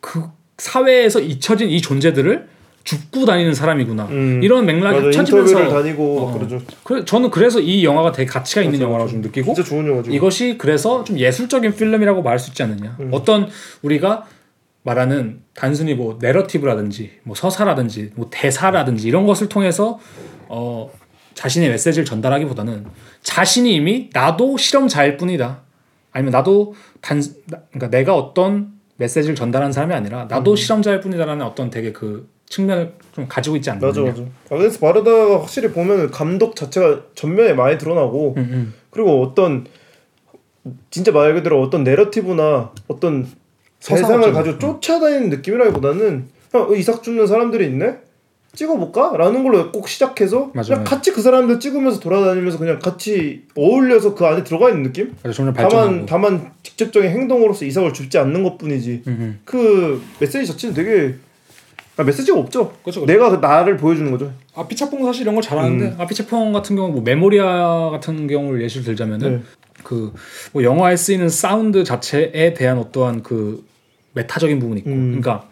그 사회에서 잊혀진 이 존재들을 죽고 다니는 사람이구나 음, 이런 맥락이 합쳐지면서 다니고 어. 막 그러죠 그, 저는 그래서 이 영화가 되게 가치가 있는 맞아, 영화라고. 좀 느끼고 진짜 좋은 영화죠 이것이 그래서 좀 예술적인 필름이라고 말할 수 있지 않느냐. 음. 어떤 우리가 말하는 단순히 뭐 내러티브라든지 뭐 서사라든지 뭐 대사라든지 이런 것을 통해서 어 자신의 메시지를 전달하기보다는 자신이 이미 나도 실험자일 뿐이다. 아니면 나도 단 나- 그러니까 내가 어떤 메시지를 전달하는 사람이 아니라 나도 음. 실험자일 뿐이다라는 어떤 되게 그 측면을 좀 가지고 있지 않느냐. 맞아 맞아 아그네스 바르다가 확실히 보면 감독 자체가 전면에 많이 드러나고 음, 음. 그리고 어떤 진짜 말 그대로 어떤 내러티브나 어떤 세상을 좀- 가지고 쫓아다니는 느낌이라기보다는 그냥 어, 이삭 죽는 사람들이 있네 찍어볼까? 라는 걸로 꼭 시작해서 맞아, 그냥 맞아. 같이 그 사람들 찍으면서 돌아다니면서 그냥 같이 어울려서 그 안에 들어가 있는 느낌? 점점 다만. 다만 직접적인 행동으로서 이삭을 죽지 않는 것뿐이지 음, 음. 그 메시지 자체는 되게 아, 메시지가 없죠. 그쵸, 그쵸. 내가 그 나를 보여주는 거죠. 아피차퐁 사실 이런 거 잘하는데 아피차퐁 같은 경우 뭐 메모리아 같은 경우를 예시를 들자면은 네. 그뭐 영화에 쓰이는 사운드 자체에 대한 어떠한 그 메타적인 부분이 있고 음. 그러니까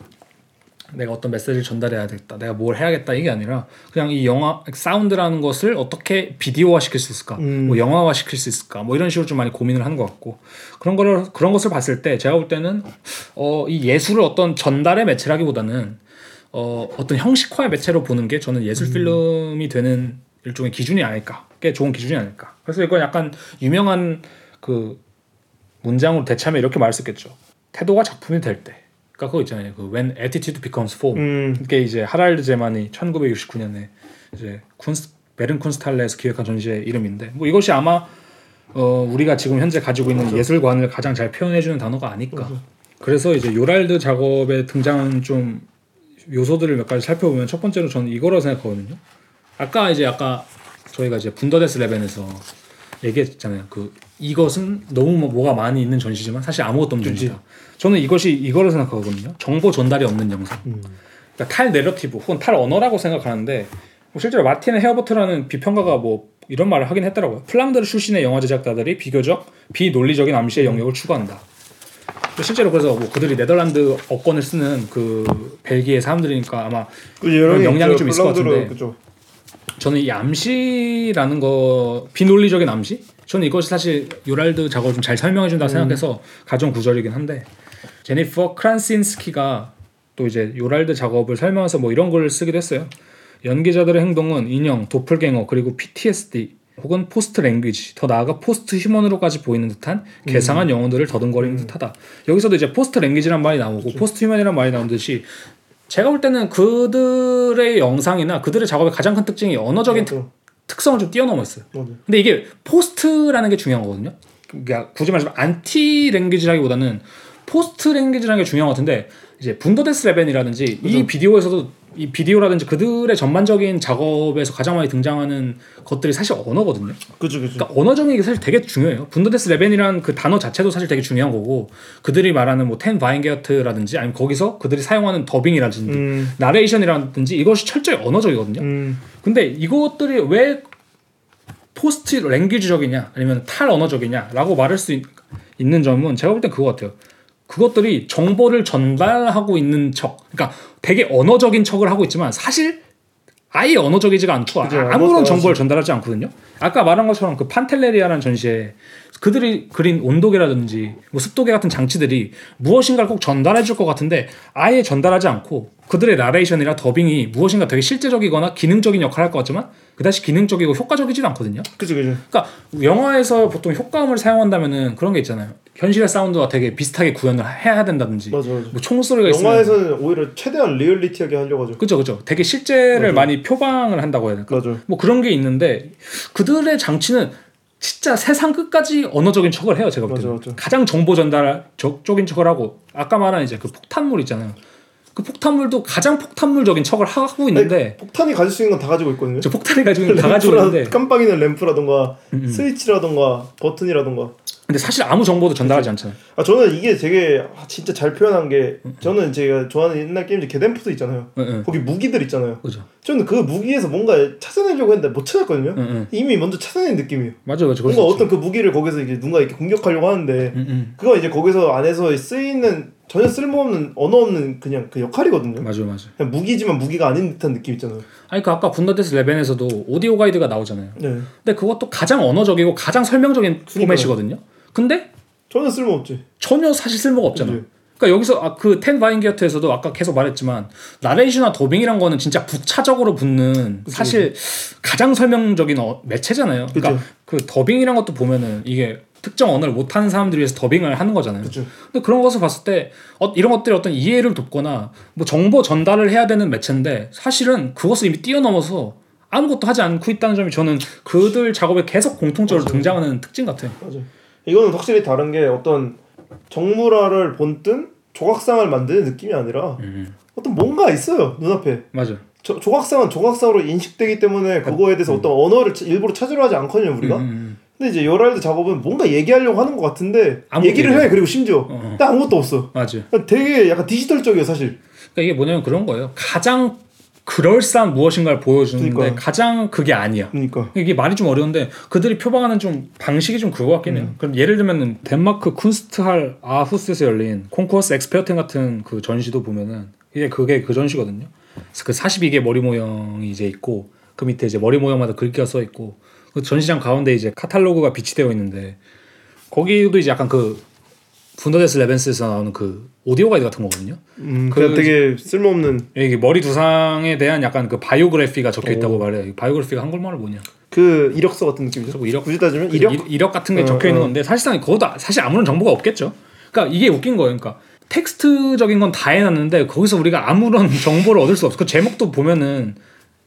내가 어떤 메시지를 전달해야 겠다 내가 뭘 해야겠다 이게 아니라 그냥 이 영화 사운드라는 것을 어떻게 비디오화 시킬 수 있을까? 음. 뭐 영화화 시킬 수 있을까? 뭐 이런 식으로 좀 많이 고민을 하는 것 같고. 그런 거를 그런 것을 봤을 때 제가 볼 때는 어 이 예술을 어떤 전달의 매체라기보다는 어 어떤 형식화의 매체로 보는 게 저는 예술 필름이 되는 일종의 기준이 아닐까? 꽤 좋은 기준이 아닐까? 그래서 이건 약간 유명한 그 문장으로 대체하면 이렇게 말할 수 있겠죠. 태도가 작품이 될때 그러니까 그거 있잖아요. 그 when attitude becomes form. 음, 이게 이제 하랄드 제만이 1969년에 이제 쿤스 베른 쿤스탈레에서 기획한 전시의 이름인데 뭐 이것이 아마 어 우리가 지금 현재 가지고 있는 예술관을 가장 잘 표현해주는 단어가 아닐까. 그래서 이제 요랄드 작업에 등장하는 좀 요소들을 몇 가지 살펴보면 첫 번째로 저는 이거라고 생각하거든요. 아까 이제 아까 저희가 이제 분더데스 레벤에서 얘기했잖아요. 그 이것은 너무 뭐- 뭐가 많이 있는 전시지만 사실 아무것도 없는 전시다. 저는 이것이 이거를 생각하거든요. 정보 전달이 없는 영상. 음. 그러니까 탈 내러티브 혹은 탈 언어라고 생각하는데 뭐 실제로 마틴 헤어버트라는 비평가가 뭐 이런 말을 하긴 했더라고요. 플랑드르 출신의 영화 제작자들이 비교적 비논리적인 암시의 영역을 추구한다. 실제로 그래서 뭐 그들이 네덜란드 어권을 쓰는 그 벨기에 사람들이니까 아마 그 여러 영향이. 좀 있을 것 같은데. 그죠. 저는 이 암시라는 거 비논리적인 암시? 저는 이것이 사실 요랄드 작업을 좀 잘 설명해 준다 고 생각해서 가져온 구절이긴 한데 제니퍼 크란신스키가 또 이제 요랄드 작업을 설명해서 뭐 이런 걸 쓰기도 했어요. 연기자들의 행동은 인형, 도플갱어 그리고 PTSD 혹은 post language 더 나아가 post human으로까지 보이는 듯한 괴상한 영혼들을 더듬거리는 듯하다. 여기서도 이제 post language란 말이 나오고 post human이란 말이 나온 듯이 제가 볼 때는 그들의 영상이나 그들의 작업의 가장 큰 특징이 언어적인 특, 맞아. 특 성을 좀 뛰어넘어 있어요. 맞아. 근데 이게 post라는 게 중요한 거거든요. 그러니까 굳이 말하자면 anti language라기보다는 post language라는 게 중요한 것 같은데 이제 Wunder des Leben이라든지 이 비디오에서도 이 비디오라든지 그들의 전반적인 작업에서 가장 많이 등장하는 것들이 사실 언어거든요. 그죠, 그죠. 그러니까 언어적인 게 사실 되게 중요해요. Wunder des Leben이라는 그 단어 자체도 사실 되게 중요한 거고 그들이 말하는 뭐 Ten Weyngaert라든지 아니면 거기서 그들이 사용하는 더빙이라든지 음, 나레이션이라든지 이것이 철저히 언어적이거든요. 음, 근데 이것들이 왜 post language적이냐 아니면 탈 언어적이냐라고 말할 수 있, 는 점은 제가 볼 땐 그거 같아요. 그것들이 정보를 전달하고 있는 척, 그러니까 되게 언어적인 척을 하고 있지만 사실 아예 언어적이지가 않고 아, 무런 언어가 정보를 전달하지 않거든요. 아까 말한 것처럼 그 판텔레리아라는 전시에 그들이 그린 온도계라든지 뭐 습도계 같은 장치들이 무엇인가를 꼭 전달해 줄 것 같은데 아예 전달하지 않고 그들의 나레이션이나 더빙이 무엇인가 되게 실제적이거나 기능적인 역할을 할 것 같지만 그다지 기능적이고 효과적이지도 않거든요. 그죠, 그죠. 그러니까 영화에서 보통 효과음을 사용한다면은 그런 게 있잖아요. 현실의 사운드와 되게 비슷하게 구현을 해야 된다든지 맞아, 맞아. 뭐 총소리가 있으면 영화에서는 오히려 최대한 리얼리티하게 하려고 하죠. 그죠 그죠 되게 실제를 맞아요. 많이 표방을 한다고 해야 될까 맞아. 뭐 그런 게 있는데 그들의 장치는 진짜 세상 끝까지 언어적인 척을 해요 제가 볼 맞아, 때는 맞아. 가장 정보 전달 적인 척을 하고 아까 말한 이제 그 폭탄물 있잖아요 그 폭탄물도 가장 폭탄물적인 척을 하고 있는데 폭탄이 가질 수 있는 건 다 가지고 있거든요. 저 폭탄이 가지고 있는 다 가지고 있는데 깜빡이는 램프라던가 음, 스위치라던가 버튼이라던가. 근데 사실 아무 정보도 전달하지 않잖아요 아 저는 이게 되게 아, 진짜 잘 표현한 게 저는 제가 좋아하는 옛날 게임 게덴프도 있잖아요. 응, 응. 거기 무기들 있잖아요. 그죠 저는 그 무기에서 뭔가 찾아내려고 했는데 못 찾았거든요. 응, 응. 이미 먼저 찾아낸 느낌이에요. 맞아 맞아 뭔가. 어떤 그 무기를 거기서 이제 누가 이렇게 공격하려고 하는데. 그거 이제 거기서 안에서 쓰이는 전혀 쓸모없는 언어 없는 그냥 그 역할이거든요. 맞아 맞아 그냥 무기지만 무기가 아닌 듯한 느낌 있잖아요. 아니 그 아까 분더데스 레벤에서도 오디오 가이드가 나오잖아요 네. 근데 그것도 가장 언어적이고 가장 설명적인 포맷이거든요 근데 전혀 쓸모없지. 전혀 사실 쓸모가 없잖아. 그지. 그러니까 여기서 아, 그텐 바인게어트에서도 아까 계속 말했지만 나레이션이나 더빙이란 거는 진짜 부차적으로 붙는 사실 가장 설명적인 어, 매체잖아요. 그러니까. 그 더빙이란 것도 보면은 이게 특정 언어를 못하는 사람들을 위해서 더빙을 하는 거잖아요. 그죠. 근데 그런 것을 봤을 때 어, 이런 것들이 어떤 이해를 돕거나 뭐 정보 전달을 해야 되는 매체인데 사실은 그것을 이미 뛰어넘어서 아무것도 하지 않고 있다는 점이 저는 그들 작업에 계속 공통적으로 등장하는 특징 같아요. 맞아. 이거는 확실히 다른 게 어떤 정물화를 본뜬 조각상을 만드는 느낌이 아니라 음. 어떤 뭔가 있어요 눈앞에. 맞아. 조, 조각상은 조각상으로 인식되기 때문에 그거에 대해서 어떤 언어를 차- 일부러 찾으려 하지 않거든요 우리가. 음, 음, 근데 이제 요랄드 작업은 뭔가 얘기하려고 하는 것 같은데 얘기를 얘기해. 해 그리고 심지어 어, 어. 근데 아무것도 없어. 맞아. 되게 약간 디지털적이에요 사실. 그러니까 이게 뭐냐면 그런 거예요. 가장 그럴싸한 무엇인가를 보여주는데 그러니까. 가장 그게 아니야. 그러니까. 이게 말이 좀 어려운데 그들이 표방하는 좀 방식이 좀 그거 같긴 해요. 그럼 예를 들면은 덴마크 Kunsthal Aarhus에서 열린 Konkurs Experten 같은 그 전시도 보면은 이게 그게 그 전시거든요. 그래서 그 42개 머리 모형이 이제 있고 그 밑에 이제 머리 모형마다 글귀가 써 있고 그 전시장 가운데 이제 카탈로그가 비치되어 있는데 거기도 이제 약간 그 분더데스 레벤스에서 나오는 그 오디오 가이드 같은 거거든요. 음, 그 되게 쓸모없는 이게 머리 두상에 대한 약간 그 바이오그래피가 적혀 있다고 말해요. 바이오그래피가 한글말로 뭐냐? 그 이력서 같은 느낌이죠. 뭐 이력 굳이 따지면 이력, 이력. 이력 같은 게 어, 적혀 있는 어. 건데 사실상 그것도 사실 아무런 정보가 없겠죠. 그러니까 이게 웃긴 거예요. 그러니까 텍스트적인 건 다 해놨는데 거기서 우리가 아무런 정보를 얻을 수 없어. 그 제목도 보면은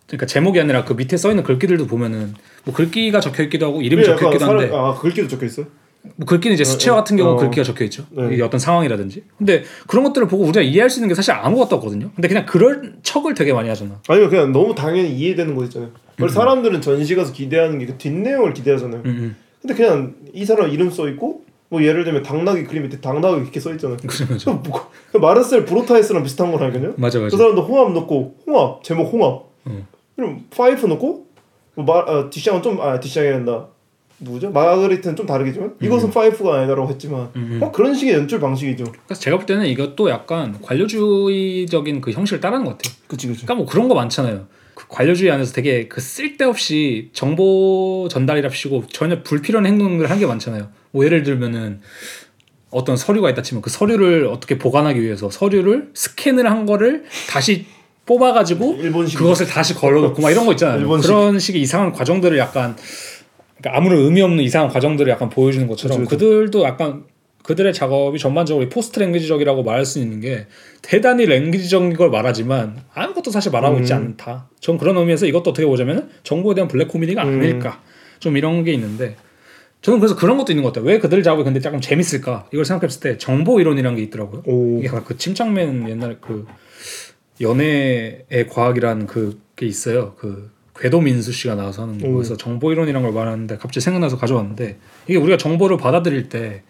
그러니까 제목이 아니라 그 밑에 써 있는 글귀들도 보면은 뭐 글귀가 적혀 있기도 하고 이름이 그게 적혀 있기도 한데 사람- 아 글귀도 적혀 있어요. 뭐 글귀는 이제 수채화 같은 경우 어. 글귀가 적혀 있죠. 네. 이게 어떤 상황이라든지. 근데 그런 것들을 보고 우리가 이해할 수 있는 게 사실 아무것도 없거든요. 근데 그냥 그럴 척을 되게 많이 하잖아. 아니면 그냥 너무 당연히 이해되는 거 있잖아요. 원래 사람들은 전시 가서 기대하는 게 그 뒷내용을 기대하잖아요. 음, 음. 근데 그냥 이 사람 이름 써 있고 뭐 예를 들면 당나귀 그림 밑에 당나귀 이렇게 써 있잖아요. 그죠, 그죠. 뭐, 그 마르셀 브로타이스랑 비슷한 거라니까요. 맞아, 맞아. 그 사람도 홍합 넣고 홍합 제목 홍합. 음. 그럼 파이프 넣고 뭐 마, 어, 뒤샹은 좀 아 뒤샹이 된다. 누구죠? 마그리트는 좀 다르겠지만 이것은 파이프가 아니다라고 했지만 음, 음. 뭐 그런 식의 연출 방식이죠. 그래서 제가 볼 때는 이것도 약간 관료주의적인 그 형식을 따르는 것 같아요. 그치 그치. 그러니까 뭐 그런 거 많잖아요. 그 관료주의 안에서 되게 그 쓸데없이 정보 전달이랍시고 전혀 불필요한 행동들을 한 게 많잖아요. 뭐 예를 들면은 어떤 서류가 있다 치면 그 서류를 어떻게 보관하기 위해서 서류를 스캔을 한 거를 다시 뽑아가지고 그것을 다시 걸어놓고 막 이런 거 있잖아요. 일본식. 그런 식의 이상한 과정들을 약간 그러니까 아무런 의미 없는 이상한 과정들을 약간 보여주는 것처럼 그쵸, 그들도 약간 그들의 작업이 전반적으로 post language적이라고 말할 수 있는 게 대단히 language적인 걸 말하지만 아무것도 사실 말하고 음. 있지 않다. 전 그런 의미에서 이것도 어떻게 보자면 정보에 대한 블랙 코미디가 음. 아닐까. 좀 이런 게 있는데 저는 그래서 그런 것도 있는 것 같아요. 왜 그들 작업이 근데 조금 재밌을까? 이걸 생각했을 때 정보 이론이라는 게 있더라고요. 오. 이게 약간 그 침착맨 옛날 그 연애의 과학이라는 그게 있어요. 그 궤도 민수 씨가 나와서 하는 오. 거에서 정보 이론이란 걸 말하는데 갑자기 생각나서 가져왔는데 이게 우리가 정보를 받아들일 때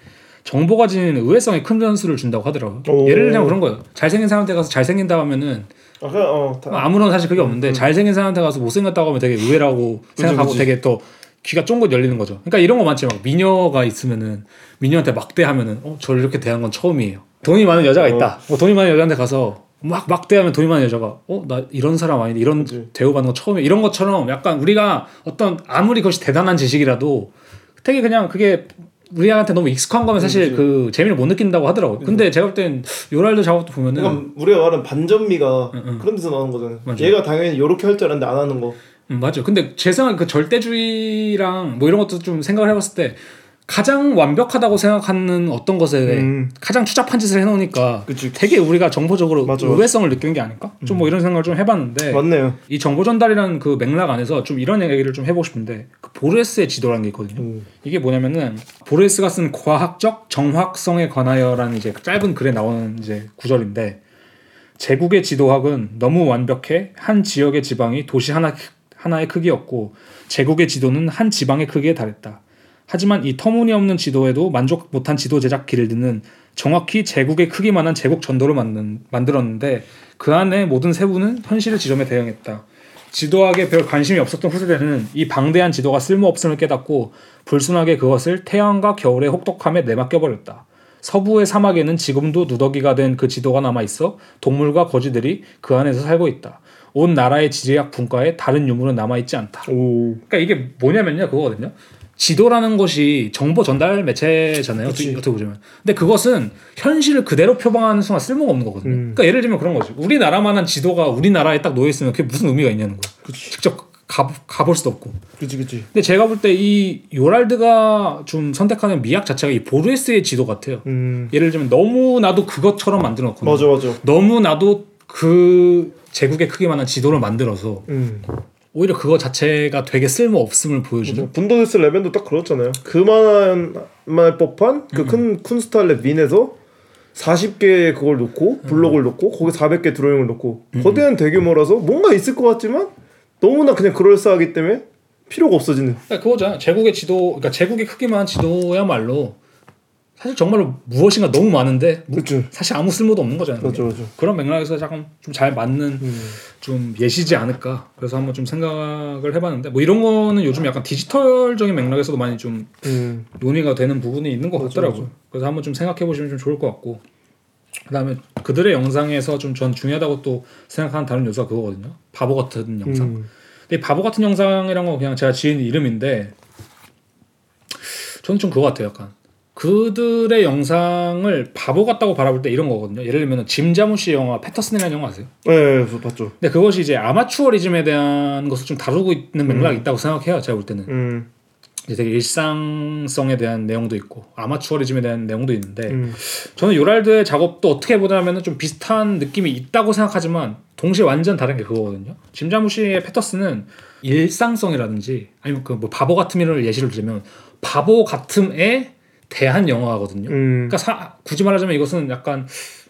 정보가 지니는 의외성에 큰 변수를 준다고 하더라고요. 오. 예를 들면 그런 거예요. 잘생긴 사람한테 가서 잘생긴다 하면은 아 그냥 어 다, 아무런 사실 그게 없는데 잘생긴 사람한테 가서 못생겼다고 하면 되게 의외라고 생각하고 그치. 되게 또 귀가 쫑긋 열리는 거죠. 그러니까 이런 거 많지 막 미녀가 있으면은 미녀한테 막 대하면은 어 저를 이렇게 대한 건 처음이에요. 돈이 많은 여자가 어. 있다. 뭐 돈이 많은 여자한테 가서 막 막대하면 많은 여자가 어 나 이런 사람 아닌데 이런 그치. 대우받는 건 처음이야. 이런 것처럼 약간 우리가 어떤 아무리 그것이 대단한 지식이라도 되게 그냥 그게 우리한테 너무 익숙한 거면 사실 그치. 그 재미를 못 느낀다고 하더라고요. 근데 제가 볼 땐 요랄드 작업도 보면은 그러니까 우리가 말하는 반전미가 응, 응. 그런 데서 나오는 거잖아요. 맞아. 얘가 당연히 이렇게 할 줄 알았는데 안 하는 거. 음, 맞아. 근데 제 생각 그 절대주의랑 뭐 이런 것도 좀 생각을 해봤을 때 가장 완벽하다고 생각하는 어떤 것에 음. 가장 추잡한 짓을 해놓으니까 그치. 되게 우리가 정보적으로 맞아. 의외성을 느끼는 게 아닐까? 좀뭐 이런 생각을 좀 해봤는데 맞네요. 이 정보 전달이라는 그 맥락 안에서 좀 이런 얘기를 좀 해보고 싶은데 그 보레스의 지도라는 게 있거든요. 음. 이게 뭐냐면은 보레스가 쓴 과학적 정확성에 관하여라는 이제 짧은 글에 나오는 이제 구절인데 제국의 지도학은 너무 완벽해 한 지역의 지방이 도시 하나 하나의 크기였고 제국의 지도는 한 지방의 크기에 달했다. 하지만 이 터무니없는 지도에도 만족 못한 지도 제작 길드는 정확히 제국의 크기만한 제국 전도를 만든, 만들었는데 그 안에 모든 세부는 현실의 지점에 대응했다. 지도학에 별 관심이 없었던 후세대는 이 방대한 지도가 쓸모없음을 깨닫고 불순하게 그것을 태양과 겨울의 혹독함에 내맡겨버렸다. 서부의 사막에는 지금도 누더기가 된 그 지도가 남아 있어 동물과 거지들이 그 안에서 살고 있다. 온 나라의 지리학 분과에 다른 유물은 남아 있지 않다. 오. 그러니까 이게 뭐냐면요, 그거거든요. 지도라는 것이 정보 전달 매체잖아요. 그치. 어떻게, 보자면. 근데 그것은 현실을 그대로 표방하는 순간 쓸모가 없는 거거든요. 음. 그러니까 예를 들면 그런 거죠. 우리나라만한 지도가 우리나라에 딱 놓여 있으면 그게 무슨 의미가 있냐는 거예요. 그치. 직접 가, 가볼 수도 없고. 그치 그치. 근데 제가 볼 때 이 요랄드가 좀 선택하는 미학 자체가 이 보르헤스의 지도 같아요. 음. 예를 들면 너무 나도 그것처럼 만들어 놓거나 맞아 맞아. 너무 나도 그 제국의 크기만한 지도를 만들어서 음. 오히려 그거 자체가 되게 쓸모 없음을 보여주는. 분더데스 레벤도 딱 그렇잖아요. 그만한 말 법한 그큰 쿤스탈레 윈에서 40개 그걸 놓고 블록을 놓고 거기 400개 드로잉을 놓고 거대한 대규모라서 뭔가 있을 것 같지만 너무나 그냥 그럴싸하기 때문에 필요가 없어지는. 그러니까 그거잖아. 제국의 지도, 그러니까 제국의 크기만 한 지도야말로 사실 정말로 무엇인가 너무 많은데 무- 그렇죠. 사실 아무 쓸모도 없는 거잖아요. 그렇죠, 그렇죠. 그런 맥락에서 약간 좀잘 맞는 음. 좀 예시지 않을까. 그래서 한번 좀 생각을 해봤는데 뭐 이런 거는 요즘 약간 디지털적인 맥락에서도 많이 좀 음. 논의가 되는 부분이 있는 것 맞아, 같더라고요. 그래서 한번 좀 생각해 보시면 좀 좋을 것 같고. 그다음에 그들의 영상에서 좀 전 중요하다고 또 생각하는 다른 요소가 그거거든요. 바보 같은 영상. 음. 근데 이 바보 같은 영상이란 건 그냥 제가 지은 이름인데 저는 좀 그거 같아요. 약간 그들의 영상을 바보 같다고 바라볼 때 이런 거거든요. 예를 들면 짐 자무시 영화 패터슨이라는 영화 아세요? 네, 저 봤죠. 근데 그것이 이제 아마추어리즘에 대한 것을 좀 다루고 있는 맥락이 있다고 생각해요. 제가 볼 때는 음. 이제 되게 일상성에 대한 내용도 있고 아마추어리즘에 대한 내용도 있는데 음. 저는 요랄드의 작업도 어떻게 보자면은 좀 비슷한 느낌이 있다고 생각하지만 동시에 완전 다른 게 그거거든요. 짐 자무시의 패터스는 일상성이라든지 아니면 그 뭐 바보 같음을 예시를 들자면 바보 같음에 대한 영화거든요. 음. 그러니까 사- 굳이 말하자면 이것은 약간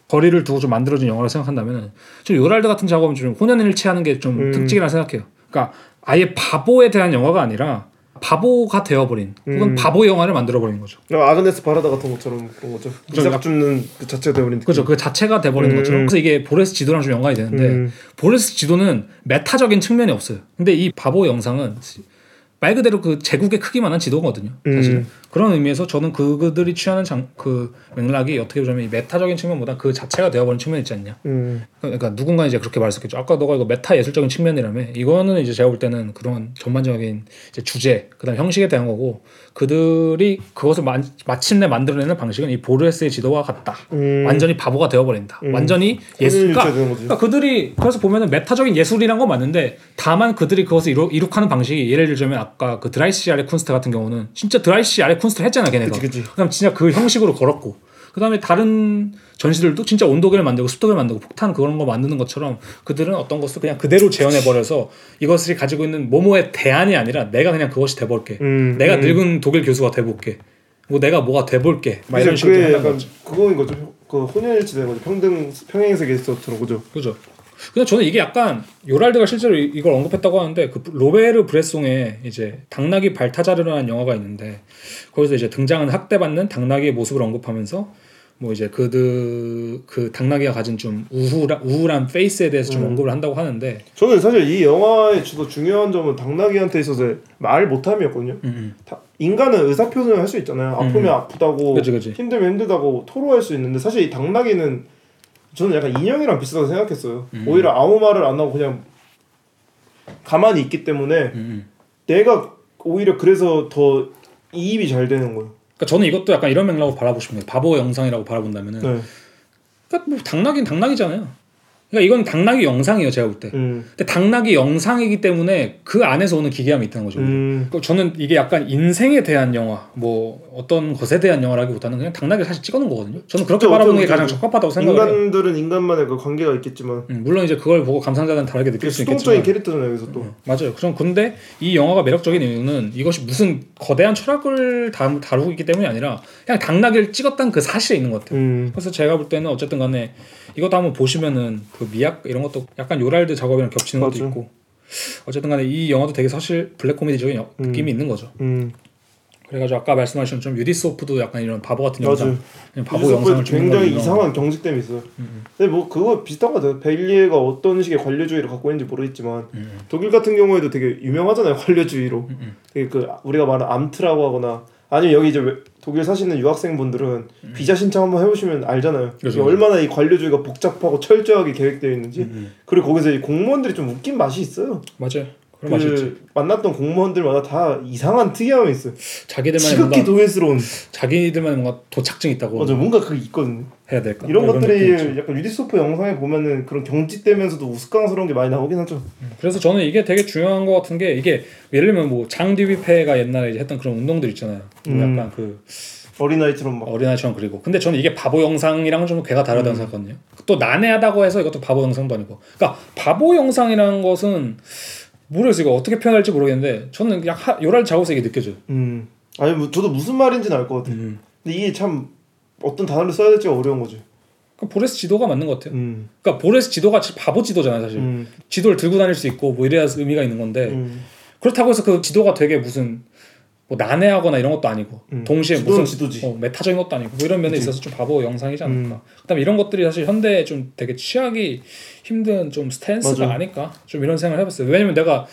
거리를 두고 좀 만들어진 영화를 생각한다면은 좀 요랄드 같은 작업은 좀 혼연일치하는 게좀 음. 특징이라 생각해요. 그러니까 아예 바보에 대한 영화가 아니라 바보가 되어버린 혹은 음. 바보 영화를 만들어버린 거죠. 아녜스 바르다 같은 것처럼 그런 거죠. 그죠. 이삭 줍는 그 자체가 되어버린. 그렇죠. 그 자체가 돼버리는 음, 것처럼. 음. 그래서 이게 보르헤스 지도랑 좀 연관이 되는데 음. 보르헤스 지도는 메타적인 측면이 없어요. 근데 이 바보 영상은 말 그대로 그 제국의 크기만한 지도거든요. 사실 음. 은 그런 의미에서 저는 그들이 취하는 장, 그 맥락이 어떻게 보자면 이 메타적인 측면보다 그 자체가 되어버린 측면이 있지 않냐. 음. 그러니까 누군가 이제 그렇게 말했었겠죠. 아까 너가 이거 메타 예술적인 측면이라며. 이거는 이제 제가 볼 때는 그런 전반적인 주제, 그다음 형식에 대한 거고 그들이 그것을 마, 마침내 만들어내는 방식은 이 보르헤스의 지도와 같다. 음. 완전히 바보가 되어버린다. 음. 완전히 예술. 혼연일치가 그러니까. 그러니까 그들이 그래서 보면은 메타적인 예술이란 건 맞는데 다만 그들이 그것을 이루, 이룩하는 방식이 예를 들자면 아까 그 Dreißig Jahre Kunst 같은 경우는 진짜 Dreißig Jahre Kunst 했잖아 걔네가. 그치, 그치. 그다음 진짜 그 형식으로 걸었고 그다음에 다른 전시들도 진짜 온도계를 만들고 습도계를 만들고 폭탄 그런 거 만드는 것처럼 그들은 어떤 것을 그냥 그대로 재현해 버려서 이것이 가지고 있는 모모의 대안이 아니라 내가 그냥 그것이 돼볼게. 음. 내가 음. 늙은 독일 교수가 돼볼게. 뭐 내가 뭐가 돼볼게. 막 이런 식으로 하는 약간 거죠. 그거인 거죠. 그 혼연일치 되는 거죠. 평등 평행세계에서처럼 그죠. 그죠. 근데 저는 이게 약간 요랄드가 실제로 이- 이걸 언급했다고 하는데 그 로베르 브레송의 이제 당나귀 발타자르라는 영화가 있는데 거기서 이제 등장하는 학대받는 당나귀의 모습을 언급하면서 뭐 이제 그드 그 당나귀가 가진 좀 우울한 우울한 페이스에 대해서 좀 음. 언급을 한다고 하는데 저는 사실 이 영화의 주로 중요한 점은 당나귀한테 있어서 말 못함이었거든요. 음, 다- 인간은 의사 표현을 할 수 있잖아요. 아프면 음. 아프다고, 그치, 그치. 힘들면 힘들다고 토로할 수 있는데 사실 이 당나귀는 저는 약간 인형이랑 비슷하다고 생각했어요. 음. 오히려 아무 말을 안 하고 그냥 가만히 있기 때문에 음, 음. 내가 오히려 그래서 더 이입이 잘 되는 거예요. 그러니까 저는 이것도 약간 이런 맥락으로 바라보고 거예요. 바보 영상이라고 바라본다면은 네. 그러니까 뭐 당나귀는 당나귀잖아요. 그러니까 이건 당나귀 영상이에요, 제가 볼 때. 음. 근데 당나귀 영상이기 때문에 그 안에서 오는 기괴함이 있다는 거죠. 음. 그 저는 이게 약간 인생에 대한 영화, 뭐 어떤 것에 대한 영화라기보다는 그냥 당나귀를 사실 찍어놓은 거거든요. 저는 그렇게 그쵸, 바라보는 게 가장. 적합하다고 생각을 해요. 인간들은 인간만의 그 관계가 있겠지만 음, 물론 이제 그걸 보고 감상자는 다르게 느낄 그수 수동적인 있겠지만 캐릭터잖아요. 여기서 또. 음, 맞아요. 그럼 근데 이 영화가 매력적인 이유는 이것이 무슨 거대한 철학을 다, 다루고 있기 때문이 아니라 그냥 당나귀를 찍었다는 그 사실에 있는 것 같아요. 음. 그래서 제가 볼 때는 어쨌든 간에 이것도 한번 보시면은 그 미학 이런 것도 약간 요랄드 작업이랑 겹치는 것도 맞아. 있고 어쨌든 간에 이 영화도 되게 사실 블랙 코미디적인 여- 음. 느낌이 있는 거죠. 음. 그래가지고 아까 말씀하신 좀 유디소프도 약간 이런 바보 같은 영상. 그냥 바보 영상을 굉장히 이상한 경직됨이 있어요. 음, 근데 뭐 그거 비슷한 것 같아요. 벨기에가 어떤 식의 관료주의를 갖고 있는지 모르겠지만 음, 독일 같은 경우에도 되게 유명하잖아요. 관료주의로. 음, 음. 되게 그 우리가 말하는 Amt라고 하거나 아니면 여기 이제 왜- 독일 사시는 유학생분들은 비자 신청 한번 해보시면 알잖아요. 음. 이게 얼마나 이 관료주의가 복잡하고 철저하게 계획되어 있는지. 음, 음. 그리고 거기서 이 공무원들이 좀 웃긴 맛이 있어요. 맞아요. 그런 맛이 있지. 그 만났던 공무원들마다 다 이상한 특이함이 있어요. 자기들만의 지극히 도회스러운. 자기들만의 뭔가 도착증 있다고 맞아, 뭔가 그게 있거든요. 해야 될까? 이런 뭐 것들이. 약간 유디소프 영상에 보면은 그런 경직되면서도 우스꽝스러운 게 많이 나오긴 하죠. 그래서 저는 이게 되게 중요한 것 같은 게 이게 예를 들면 뭐 장디비페가 옛날에 했던 그런 운동들 있잖아요. 뭐 음. 약간 그 어린아이처럼 막. 어린아이처럼 그리고 근데 저는 이게 바보 영상이랑은 좀 괴가 다르다고 음. 생각하거든요. 또 난해하다고 해서 이것도 바보 영상도 아니고. 그러니까 바보 영상이라는 것은 모르겠어요. 이거 어떻게 표현할지 모르겠는데 저는 그냥 하, 요랄 이게 느껴져요. 음. 아니 뭐 저도 무슨 말인지는 알 것 같아. 음. 근데 이게 참 어떤 단어를 써야 될지가 어려운 거지. 그러니까 보레스 지도가 맞는 것 같아요. 음. 그러니까 보레스 지도가 바보 지도잖아요, 사실. 음. 지도를 들고 다닐 수 있고 뭐 이래야 의미가 있는 건데 음. 그렇다고 해서 그 지도가 되게 무슨 뭐 난해하거나 이런 것도 아니고 음. 동시에 무슨 지도지. 어, 메타적인 것도 아니고 뭐 이런 면에 그치. 있어서 좀 바보 영상이지 않을까. 음. 그다음에 이런 것들이 사실 현대에 좀 되게 취하기 힘든 좀 스탠스가 맞아. 아닐까 좀 이런 생각을 해봤어요. 왜냐면 내가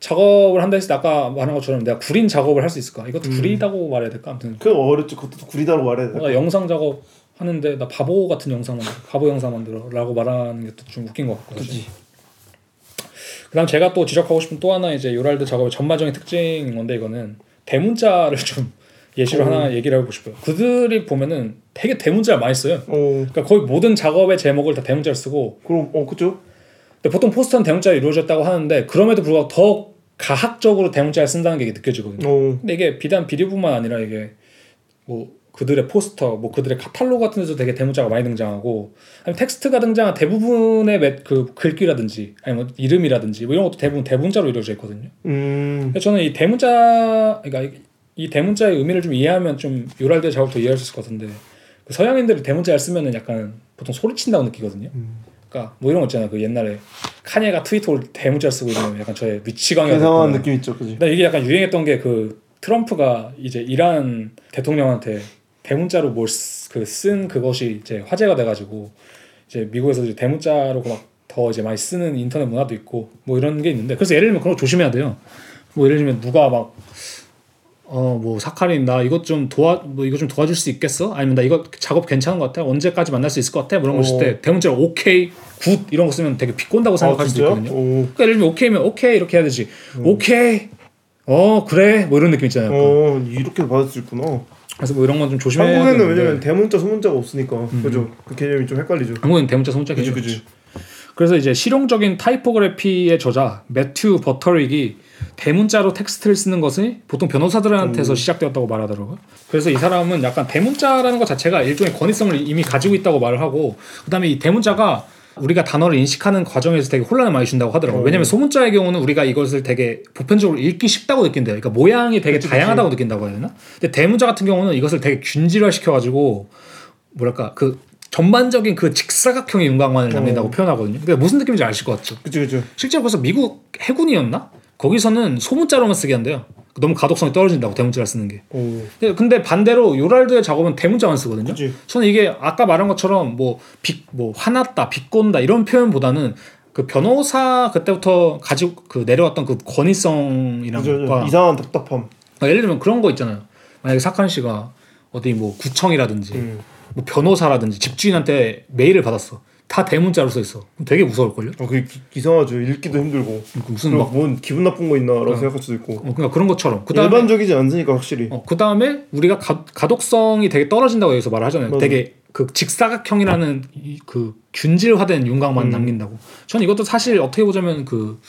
작업을 한다 했을 때 아까 말한 것처럼 내가 구린 작업을 할 수 있을까? 이것도 음. 구리다고 말해야 될까? 아무튼 그 어렵지. 그것도 구리다고 말해야 돼. 뭔가 영상 작업 하는데 나 바보 같은 영상 만들어 바보 영상 만들어라고 말하는 게좀 웃긴 것 같고. 그지. 그다음 제가 또 지적하고 싶은 또 하나 이제 요랄드 작업의 전반적인 특징인 건데 이거는 대문자를 좀 예시로 어. 하나 얘기를 해보고 싶어요. 그들이 보면은 되게 대문자를 많이 써요. 어. 그러니까 거의 모든 작업의 제목을 다 대문자를 쓰고 그럼 어 그죠? 근데 보통 포스터는 대문자로 이루어졌다고 하는데 그럼에도 불구하고 더 가학적으로 대문자를 쓴다는 게 느껴지거든요. 어. 근데 이게 비단 비디오뿐만 아니라 이게 뭐 그들의 포스터, 뭐 그들의 카탈로그 같은 데서 되게 대문자가 많이 등장하고 아니면 텍스트가 등장한 대부분의 매- 그 글귀라든지 아니면 뭐 이름이라든지 뭐 이런 것도 대부분 대문자로 이루어져 있거든요. 음. 저는 이 대문자 그러니까 이- 이 대문자의 의미를 좀 이해하면 좀 요랄드 작업도 이해할 수 있을 것 같은데 그 서양인들이 대문자를 쓰면은 약간 보통 소리친다고 느끼거든요. 음. 그러니까 뭐 이런 거 있잖아요. 그 옛날에 카니에가 트위터를 대문자를 쓰고 이러면 약간 저의 미치광이 이상한 느낌 있죠, 그지? 근데 이게 약간 유행했던 게 그 트럼프가 이제 이란 대통령한테 대문자로 뭘 그쓴 그것이 이제 화제가 돼가지고 이제 미국에서 이제 대문자로 막 더 이제 많이 쓰는 인터넷 문화도 있고 뭐 이런 게 있는데 그래서 예를 들면 그런 거 조심해야 돼요. 뭐 예를 들면 누가 막 어 뭐 사카린 나 이것 좀 도와 뭐 이거 좀 도와줄 수 있겠어? 아니면 나 이거 작업 괜찮은 것 같아? 언제까지 만날 수 있을 것 같아? 뭐 이런 거 있을 어. 때 대문자로 오케이 good 이런 거 쓰면 되게 비꼰다고 생각할 수도 진짜요? 있거든요. 오. 그러니까 예를 들면 오케이면 오케이 이렇게 해야 되지. 오케이. 어 그래 뭐 이런 느낌 있잖아요. 약간. 어 이렇게 받을 수 있구나. 그래서 뭐 이런 건 좀 조심해야 한국에는 되는데 왜냐면 대문자 소문자가 없으니까 그죠? 그 개념이 좀 헷갈리죠. 한국에는 대문자 소문자 개념이 그지. 그래서 이제 실용적인 타이포그래피의 저자 매튜 버터릭이 대문자로 텍스트를 쓰는 것이 보통 변호사들한테서 시작되었다고 말하더라고요. 그래서 이 사람은 약간 대문자라는 것 자체가 일종의 권위성을 이미 가지고 있다고 말을 하고 그다음에 이 대문자가 우리가 단어를 인식하는 과정에서 되게 혼란을 많이 준다고 하더라고요. 어. 왜냐면 소문자의 경우는 우리가 이것을 되게 보편적으로 읽기 쉽다고 느낀대요. 그러니까 모양이 되게 그치, 그치. 다양하다고 느낀다고 해야 되나? 근데 대문자 같은 경우는 이것을 되게 균질화 시켜가지고 뭐랄까 그 전반적인 그 직사각형의 윤곽만을 남긴다고 어. 표현하거든요. 그러니까 무슨 느낌인지 아실 것 같죠? 그지 그지. 실제로 그래서 미국 해군이었나? 거기서는 소문자로만 쓰게 한대요. 너무 가독성이 떨어진다고 대문자를 쓰는 게. 오. 근데- 근데 반대로 요랄드의 작업은 대문자만 쓰거든요. 그지. 저는 이게 아까 말한 것처럼 뭐 비, 뭐 화났다, 비꼰다 이런 표현보다는 그 변호사 그때부터 가지고 그 내려왔던 그 그죠. 그죠. 이상한 답답함. 그러니까 예를 들면 그런 거 있잖아요. 만약에 사칸 씨가 어디 뭐 구청이라든지 음. 뭐 변호사라든지 집주인한테 메일을 받았어. 다 대문자로 써 있어. 되게 무서울걸요? 어, 그게 기- 이상하죠. 읽기도 힘들고. 무슨 막 뭔 기분 나쁜 거 있나라고 생각할 수도 있고. 어, 그러니까 그런 것처럼. 그 다음에 일반적이지 않으니까 확실히. 어, 그 다음에 우리가 가, 가독성이 되게 떨어진다고 여기서 말을 하잖아요. 맞아. 되게 그 직사각형이라는 이, 그 균질화된 윤곽만 음. 남긴다고. 저는 이것도 사실 어떻게 보자면 그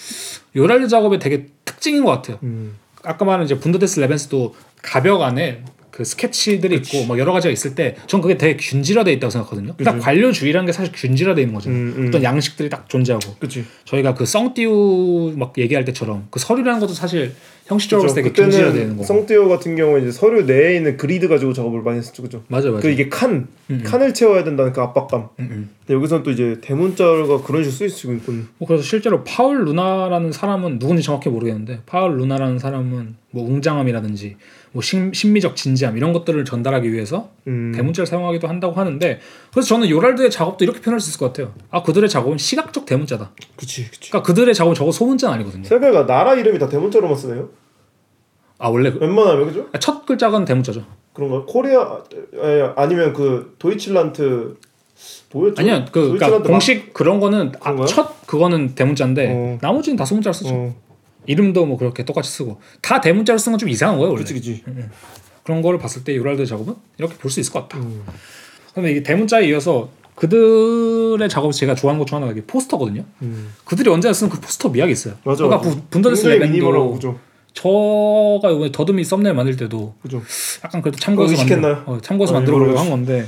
요랄드 작업의 되게 특징인 것 같아요. 음. 아까 말한 이제 분더데스 레벤스도 가벽 안에 그 스케치들이 있고 막 여러 가지가 있을 때 전 그게 되게 균질화돼 있다고 생각하거든요. 딱 그치. 관료주의라는 게 사실 균질화돼 있는 거잖아요. 음, 음. 어떤 양식들이 딱 존재하고 그치. 저희가 그 썽띠우 막 얘기할 때처럼 그 서류라는 것도 사실 형식적으로 그죠. 때 되게 균질화되는 그때는 거고. 성띠어 같은 경우는 이제 서류 내에 있는 그리드 가지고 작업을 많이 했었죠, 그죠? 맞아요, 맞아요. 그 이게 칸, 음, 음. 칸을 채워야 된다는 그 압박감. 음, 음. 근데 여기서는 또 이제 대문자가 그런 식으로 수 있군. 뭐 그래서 실제로 파울 루나라는 사람은 누군지 정확히 모르겠는데 파울 루나라는 사람은 뭐 웅장함이라든지 뭐 심, 심미적 진지함 이런 것들을 전달하기 위해서 음. 대문자를 사용하기도 한다고 하는데 그래서 저는 요랄드의 작업도 이렇게 표현할 수 있을 것 같아요. 아 그들의 작업은 시각적 대문자다. 그치, 그치. 그러니까 그들의 작업은 저거 소문자는 아니거든요. 세계가 나라 이름이 다 대문자로만 쓰네요. 아 원래 그- 웬만하면 그죠? 아, 첫 글자는 대문자죠. 그런가? 코리아 에, 아니면 그 도이칠란트 뭐였죠? 아니야 그 그러니까 공식 그런 거는 아? 첫 그거는 대문자인데 어. 나머지는 다 소문자를 쓰죠. 어, 이름도 뭐 그렇게 똑같이 쓰고 다 대문자를 쓰는 건 좀 이상한 거예요 원래. 그치, 그치. 그런 거를 봤을 때 요랄드 작업은 이렇게 볼 수 있을 것 같다. 음. 근데 이게 대문자에 이어서 그들의 작업 제가 좋아하는 것 중 하나가 포스터거든요. 음. 그들이 언제나 쓰는 그 포스터 미학이 있어요. 맞아. 그러니까 맞아. 미니멀하고 레벤도? 저가 이번에 더듬이 썸네일 만들 때도 그죠? 약간 그래도 참고해서 어? 만들, 어, 참고해서 아, 만들어 보려고 일부러 한 건데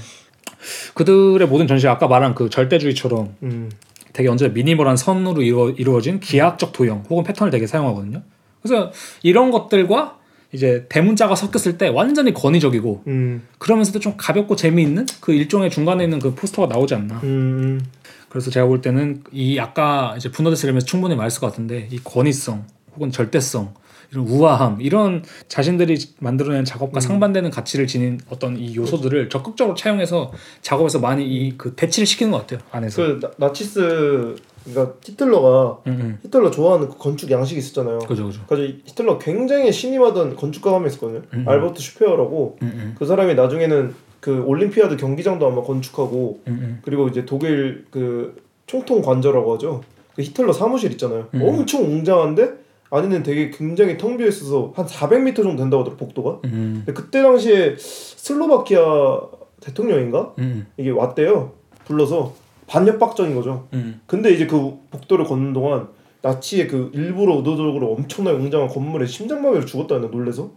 그들의 모든 전시 아까 말한 그 절대주의처럼 음. 되게 언제나 미니멀한 선으로 이루어, 이루어 진 기하학적 도형 혹은 패턴을 되게 사용하거든요. 그래서 이런 것들과 이제 대문자가 섞였을 때 완전히 권위적이고 음. 그러면서도 좀 가볍고 재미있는 그 일종의 중간에 있는 그 포스터가 나오지 않나. 음. 그래서 제가 볼 때는 이 아까 이제 분노데스레면서 충분히 말했을 것 같은데 이 권위성 혹은 절대성 이런 우아함 이런 자신들이 만들어낸 작업과 상반되는 가치를 지닌 어떤 이 요소들을 적극적으로 차용해서 작업에서 많이 이그 대치를 시키는 것 같아요 안에서. 그 나, 나치스 그러니까 히틀러가 음, 음. 히틀러 좋아하는 그 건축 양식이 있었잖아요. 그죠 그죠. 그래서 이 히틀러 굉장히 신임하던 건축가가 한 명 있었거든요. 음. 알버트 슈페어라고 음, 음, 그 사람이 나중에는 그 올림피아드 경기장도 아마 건축하고 음, 음. 그리고 이제 독일 그 총통 관저라고 하죠. 그 히틀러 사무실 있잖아요. 음. 엄청 웅장한데 안에는 되게 굉장히 텅 비어 있어서 한 400m 정도 된다고 하더라고 복도가. 음, 근데 그때 당시에 슬로바키아 대통령인가 음, 이게 왔대요. 불러서 반협박정인 거죠. 음. 근데 이제 그 복도를 걷는 동안 나치의 그 일부러 의도적으로 엄청나게 웅장한 건물에 심장마비로 죽었다는데 놀래서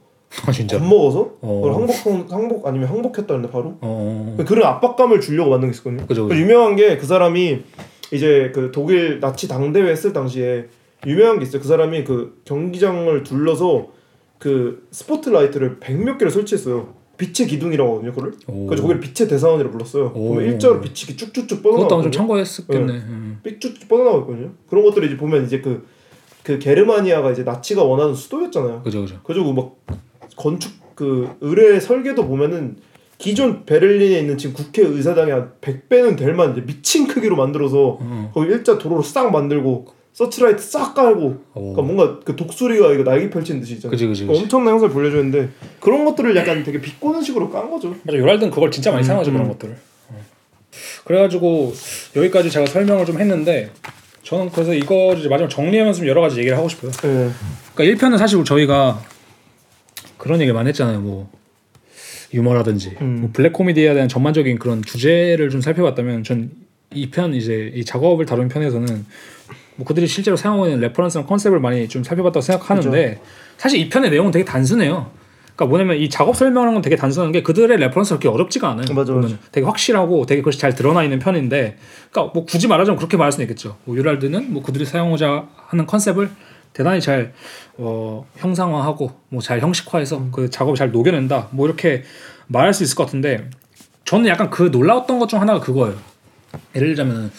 아 진짜. 겁먹어서 어. 그걸 항복 항복 아니면 항복했다는데 바로 어. 그런 압박감을 주려고 만든 게 있었거든요. 그죠, 그 그죠. 유명한 게 그 사람이 이제 그 독일 나치 당대회 했을 당시에 유명한 게 있어요. 그 사람이 그 경기장을 둘러서 그 스포트라이트를 백몇 개를 설치했어요. 빛의 기둥이라고 하거든요. 그걸. 오. 그래서 거기를 빛의 대사원이라고 불렀어요. 오. 그러면 일자로 빛이 쭉쭉쭉 그것도 아마 좀. 참고했었겠네. 음. 삑쭉 뻗어나가고 있거든요. 그런 것들을 이제 보면 이제 그, 그 게르마니아가 이제 나치가 원하는 수도였잖아요. 그죠 그죠. 그래가지고 막 건축 그 의뢰 설계도 보면은 기존 베를린에 있는 지금 국회의사당의 한 100배는 될 만한 이제 미친 크기로 만들어서 어. 거기 일자 도로로 싹 만들고 서치라이트 싹 깔고 오. 그러니까 뭔가 그 독수리가 이거 날개 펼치는 듯이 있잖아요. 그지 그지 그러니까. 엄청난 형상을 보여주는데 그런 것들을 약간 되게 비꼬는 식으로 깐 거죠. 맞아 요랄드는 그걸 진짜 많이 음, 사용하죠 그런 음. 것들을. 어. 그래가지고 여기까지 제가 설명을 좀 했는데 저는 그래서 이거 이제 마지막 정리하면서 좀 여러 가지 얘기를 하고 싶어요. 네. 그러니까 1편은 사실 저희가 그런 얘기를 많이 했잖아요. 뭐 유머라든지 음. 뭐 블랙 코미디에 대한 전반적인 그런 주제를 좀 살펴봤다면 전 이 편 이제 이 작업을 다룬 편에서는 뭐 그들이 실제로 사용하고 있는 reference랑 컨셉을 많이 좀 살펴봤다고 생각하는데 사실 이 편의 내용은 되게 단순해요. 그러니까 뭐냐면 이 작업 설명하는 건 되게 단순한 게 그들의 reference가 그렇게 어렵지가 않아요. 맞아. 맞아. 되게 확실하고 되게 그것이 잘 드러나 있는 편인데, 그러니까 뭐 굳이 말하자면 그렇게 말할 수는 있겠죠. 뭐 요랄드는 뭐 그들이 사용하고자 하는 컨셉을 대단히 잘 어, 형상화하고 뭐 잘 형식화해서 그 작업을 잘 녹여낸다. 뭐 이렇게 말할 수 있을 것 같은데 저는 약간 그 놀라웠던 것 중 하나가 그거예요. 예를 들자면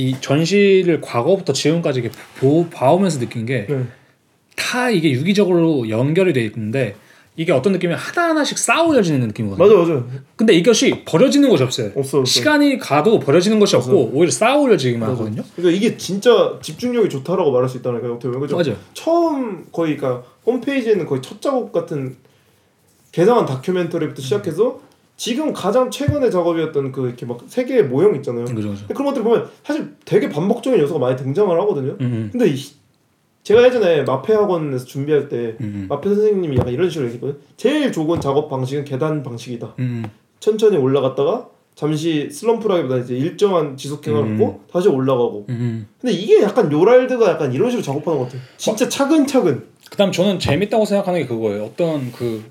이 전시를 과거부터 지금까지 이렇게 보, 봐오면서 느낀 게다 네. 이게 유기적으로 연결이 돼 있는데 이게 어떤 느낌이 하나하나씩 쌓아올려지는 느낌이거든요. 맞아 맞아. 근데 이것이 버려지는 것이 없어요. 없어 없어. 시간이 가도 버려지는 것이 없고 오히려 맞아. 하거든요. 그러니까 이게 진짜 집중력이 좋다라고 말할 수 있다는 거예요. 어떻게 보면 그죠? 맞아요. 처음 거의 그러니까 홈페이지에는 거의 첫 작업 같은 개성한 다큐멘터리부터 시작해서 지금 가장 최근의 작업이었던 그 이렇게 막세 개의 모형 있잖아요. 그죠, 그죠. 근데 그런 것들 보면 사실 되게 반복적인 요소가 많이 등장을 하거든요. 음, 근데 이, 제가 예전에 마페 학원에서 준비할 때 음, 마페 선생님이 약간 이런 식으로 얘기했거든요. 제일 좋은 작업 방식은 계단 방식이다. 음, 천천히 올라갔다가 잠시 슬럼프라기보다 이제 일정한 지속행을 음. 하고 다시 올라가고. 음. 근데 이게 약간 요랄드가 약간 이런 식으로 작업하는 것 같아요. 진짜 차근차근. 그다음 저는 재밌다고 생각하는 게 그거예요. 어떤 그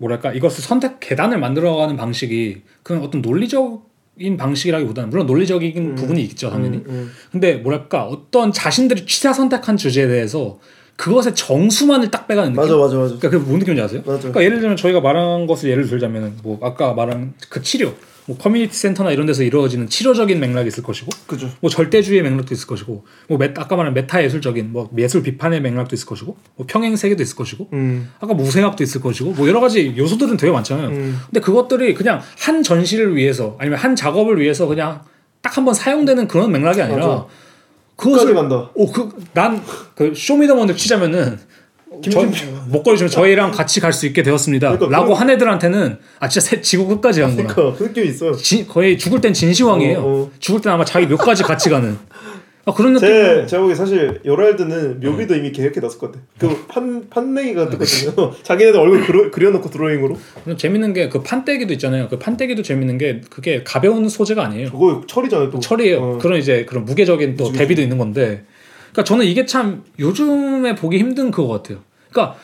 뭐랄까 이것을 선택 계단을 만들어가는 방식이 그냥 어떤 논리적인 방식이라기보다는 물론 논리적인 음. 부분이 있죠 당연히. 음, 음. 근데 뭐랄까 어떤 자신들이 취사 선택한 주제에 대해서 그것의 정수만을 딱 빼가는 느낌. 맞아 맞아 맞아. 그러니까 그게 뭔 느낌인지 아세요? 맞아. 그러니까 예를 들면 저희가 말한 것을 예를 들자면 뭐 아까 말한 그 치료, 뭐 커뮤니티 센터나 이런 데서 이루어지는 치료적인 맥락이 있을 것이고, 그죠. 뭐 절대주의 맥락도 있을 것이고, 뭐 메, 아까 말한 메타 예술적인 뭐 예술 비판의 맥락도 있을 것이고, 뭐 평행 세계도 있을 것이고, 음. 아까 우생학도 있을 것이고, 뭐 여러 가지 요소들은 되게 많잖아요. 음. 근데 그것들이 그냥 한 전시를 위해서 아니면 한 작업을 위해서 그냥 딱 한 번 사용되는 그런 맥락이 아니라 맞아. 그것을 끝까지 간다. 오그난 그 쇼미더머니 치자면은 저. 목걸이 좀 저희랑 같이 갈 수 있게 되었습니다. 그러니까 라고 그런- 한 애들한테는 아 진짜 새, 지구 끝까지 가는구나. 그러니까 그 느낌이 있어요. 진- 거의 죽을 땐 진시황이에요. 어, 어. 죽을 땐 아마 자기 묘까지 같이 가는. 아, 그런 느낌. 제 제가 보기 사실 요랄드는 묘비도 이미 계획해 놨을 것 같아. 그 판 판내기가 뜨거든요. 자기네들 얼굴 그려, 그려놓고 드로잉으로. 재밌는 게 그 판때기도 있잖아요. 그 판때기도 재밌는 게 그게 가벼운 소재가 아니에요. 그거 철이잖아요 또. 철이에요. 어. 그런 이제 그런 무게적인 또 대비도 있는 건데. 그러니까 저는 이게 참 요즘에 보기 힘든 그거 같아요. 그러니까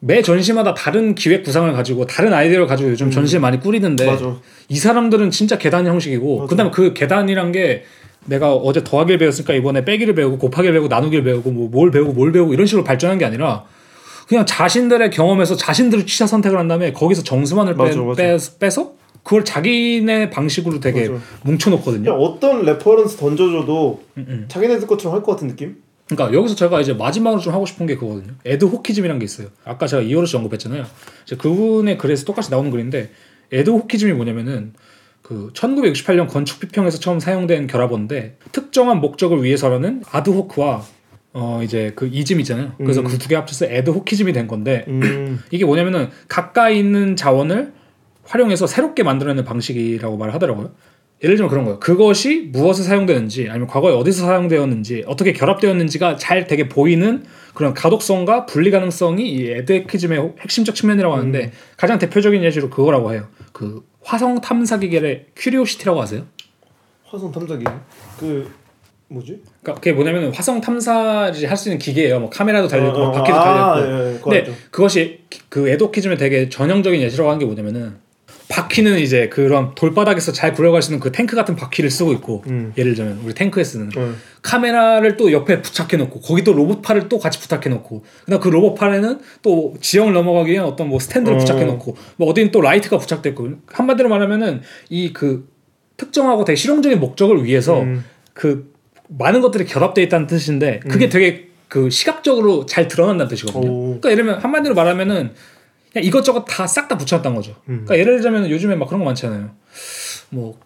매 전시마다 다른 기획 구상을 가지고 다른 아이디어를 가지고 요즘 전시에 많이 꾸리는데 음. 맞아. 이 사람들은 진짜 계단 형식이고 맞아. 그다음에 그 계단이란 게 내가 어제 더하기를 배웠으니까 이번에 빼기를 배우고 곱하기를 배우고 나누기를 배우고 뭐 뭘 배우고 뭘 배우고 이런 식으로 발전한 게 아니라 그냥 자신들의 경험에서 자신들이 취사 선택을 한 다음에 거기서 정수만을 빼, 맞아. 빼, 빼서 그걸 자기네 방식으로 되게 맞아. 뭉쳐놓거든요. 어떤 reference 던져줘도 음, 음. 자기네들 것처럼 할 것 같은 느낌? 그러니까 여기서 제가 이제 마지막으로 좀 하고 싶은 게 그거거든요. adhocism이라는 게 있어요. 아까 제가 이어로스 언급했잖아요. 이제 그분의 글에서 똑같이 나오는 글인데 adhocism이 뭐냐면은 그 1968년 건축 비평에서 처음 사용된 결합어인데 특정한 목적을 위해서라는 ad hoc와 어 이제 그 이즘 있잖아요. 그래서 음. 그 두 개 합쳐서 adhocism이 된 건데 음. 이게 뭐냐면은 가까이 있는 자원을 활용해서 새롭게 만들어내는 방식이라고 말을 하더라고요. 예를 들면 그런 거예요. 그것이 무엇에 사용되는지 아니면 과거에 어디서 사용되었는지 어떻게 결합되었는지가 잘 되게 보이는 그런 가독성과 분리 가능성이 이 adhocism의 핵심적 측면이라고 하는데 가장 대표적인 예시로 그거라고 해요. 그 화성 탐사 기계를 큐리오시티라고 아세요? 화성 탐사기. 그 뭐지? 그러니까 그게 뭐냐면 화성 탐사를 할 수 있는 기계예요. 뭐 카메라도 달려 있고 어, 어, 바퀴도 아, 달려 있고. 예, 예, 그거 근데. 그것이 그 adhocism의 되게 전형적인 예시라고 하는 게 뭐냐면은 바퀴는 이제 그런 돌바닥에서 잘 굴러갈 수 있는 그 탱크 같은 바퀴를 쓰고 있고 음. 예를 들면 우리 탱크에 쓰는 어. 카메라를 또 옆에 부착해 놓고 거기 또 로봇팔을 또 같이 부착해 놓고 그다음 그 로봇팔에는 또 지형을 넘어가기 위한 어떤 뭐 스탠드를 어. 부착해 놓고 뭐 어디는 또 라이트가 부착돼 있고 한마디로 말하면은 이 그 특정하고 되게 실용적인 목적을 위해서 음. 그 많은 것들이 결합돼 있다는 뜻인데 그게 되게 그 시각적으로 잘 드러난다는 뜻이거든요. 오. 그러니까 예를 들면 한마디로 말하면은 그냥 이것저것 다 싹다 붙여놨다는 거죠. 음. 그러니까 예를 들자면 요즘에 막 그런 거 많잖아요. 뭐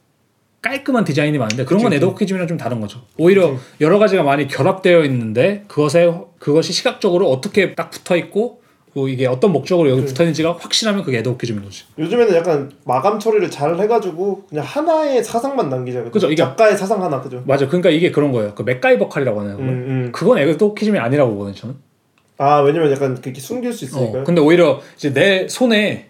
깔끔한 디자인이 많은데 그런 건 그치, 에드호키즘이랑 좀 다른 거죠. 오히려 여러 가지가 많이 결합되어 있는데 그것에 그것이 시각적으로 어떻게 딱 붙어 있고 뭐 이게 어떤 목적으로 여기 붙어 있는지가 확실하면 그게 에드호키즘인 거지. 요즘에는 약간 마감 처리를 잘 해가지고 그냥 하나의 사상만 남기자. 그죠, 이게- 작가의 사상 하나 그죠. 맞아. 그러니까 이게 그런 거예요. 그 맥가이버 칼이라고 하나요? 음, 음. 그건 에드호키즘이 아니라고 보거든요. 저는. 아 왜냐면 약간 그렇게 숨길 수 있으니까. 어, 근데 오히려 이제 내 손에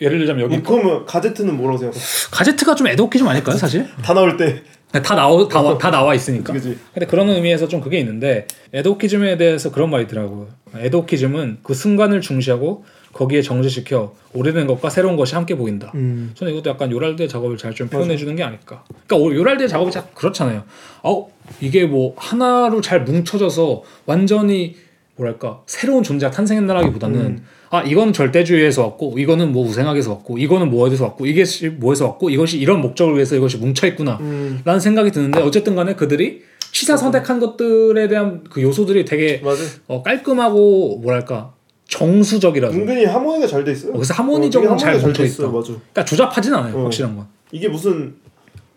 예를 들자면 여기 뭐, 그러면 가제트는 뭐라고 생각해? 가제트가 좀 에드호키즘 아닐까요, 사실? 다 나올 때. 다 나오 다, 와- 다 나와 있으니까. 그지. 근데 그런 의미에서 좀 그게 있는데 에드호키즘에 대해서 그런 말이 있더라고요. 에드호키즘은 그 순간을 중시하고 거기에 정제시켜 오래된 것과 새로운 것이 함께 보인다. 음. 저는 이것도 약간 요랄드의 작업을 잘 좀 표현해 주는 게 아닐까. 그러니까 오- 요랄드의 작업이 자 그렇잖아요. 어 이게 뭐 하나로 잘 뭉쳐져서 완전히 뭐랄까 새로운 존재가 탄생했나라기보다는 음. 아 이거는 절대주의에서 왔고 이거는 뭐 우생학에서 왔고 이거는 뭐에서 왔고 이게 시- 뭐에서 왔고 이것이 이런 목적을 위해서 이것이 뭉쳐 있구나. 음. 라는 생각이 드는데 어쨌든 간에 그들이 취사 선택한 것들에 대한 그 요소들이 되게. 어, 깔끔하고 뭐랄까 정수적이라서 은근히 하모니가 잘 돼 있어요. 어, 그래서 하모니적으로 어, 잘 뭉쳐. 있어요. 맞아. 그러니까 조잡하진 않아요 어. 확실한 건 이게 무슨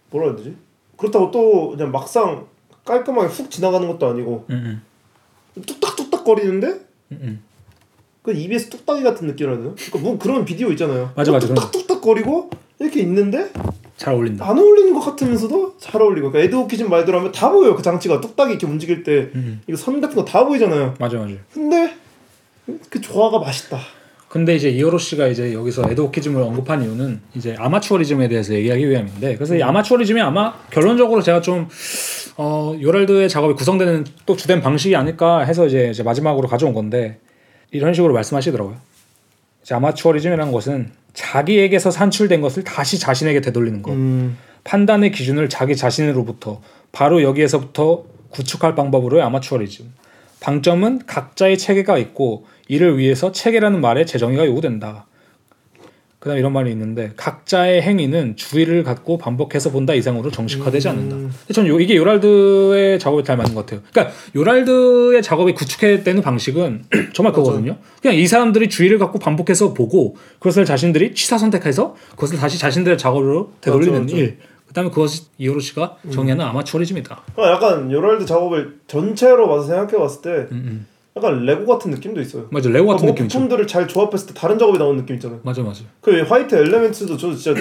뭐라 해야 되지? 그렇다고 또 그냥 막상 깔끔하게 훅 지나가는 것도 아니고 음, 뚝딱 뚝딱 거리는데 음. 그 EBS 뚝딱이 같은 느낌이라 되나? 그러니까 뭐 그런 비디오 있잖아요. 맞아, 맞아, 그런 거. 뚝딱뚝딱 거리고 이렇게 있는데 잘 어울린다 안 어울리는 것 같으면서도 잘 어울리고 그러니까 에드워키즘 말대로 하면 다 보여요. 그 장치가 뚝딱이 이렇게 움직일 때 음, 이거 선 같은 거 다 보이잖아요. 맞아 맞아 근데 그 조화가 맛있다. 근데 이제 이어로 씨가 이제 여기서 에드워키즘을 언급한 이유는 이제 아마추어리즘에 대해서 얘기하기 위함인데 그래서 이 음. 아마추어리즘이 아마 결론적으로 제가 좀 어, 요랄드의 작업이 구성되는 또 주된 방식이 아닐까 해서 이제, 이제 마지막으로 가져온 건데 이런 식으로 말씀하시더라고요. 이제 아마추어리즘이라는 것은 자기에게서 산출된 것을 다시 자신에게 되돌리는 것. 음. 판단의 기준을 자기 자신으로부터 바로 여기에서부터 구축할 방법으로의 아마추어리즘. 방점은 각자의 체계가 있고 이를 위해서 체계라는 말에 재정의가 요구된다. 그다음 이런 말이 있는데 각자의 행위는 주의를 갖고 반복해서 본다 이상으로 정식화되지 않는다. 음. 저는 요- 이게 요랄드의 작업이 잘 맞는 것 같아요. 그러니까 요랄드의 작업이 구축해되는 방식은 정말. 그거거든요. 그냥 이 사람들이 주의를 갖고 반복해서 보고 그것을 자신들이 취사 선택해서 그것을 다시 자신들의 작업으로 되돌리는 맞아, 맞아. 일. 그다음에 그것이 이오로 씨가 정의하는 아마추어리즘이다. 그러니까 약간 요랄드 작업을 전체로 봐서 생각해 봤을 때 음, 음. 약간 레고 같은 느낌도 있어요. 맞아 레고 같은 뭔가 느낌이죠. 부품들을 잘 조합했을 때 다른 작업이 나오는 느낌 있잖아요. 맞아 맞아. 그 화이트 엘레멘트도 저 진짜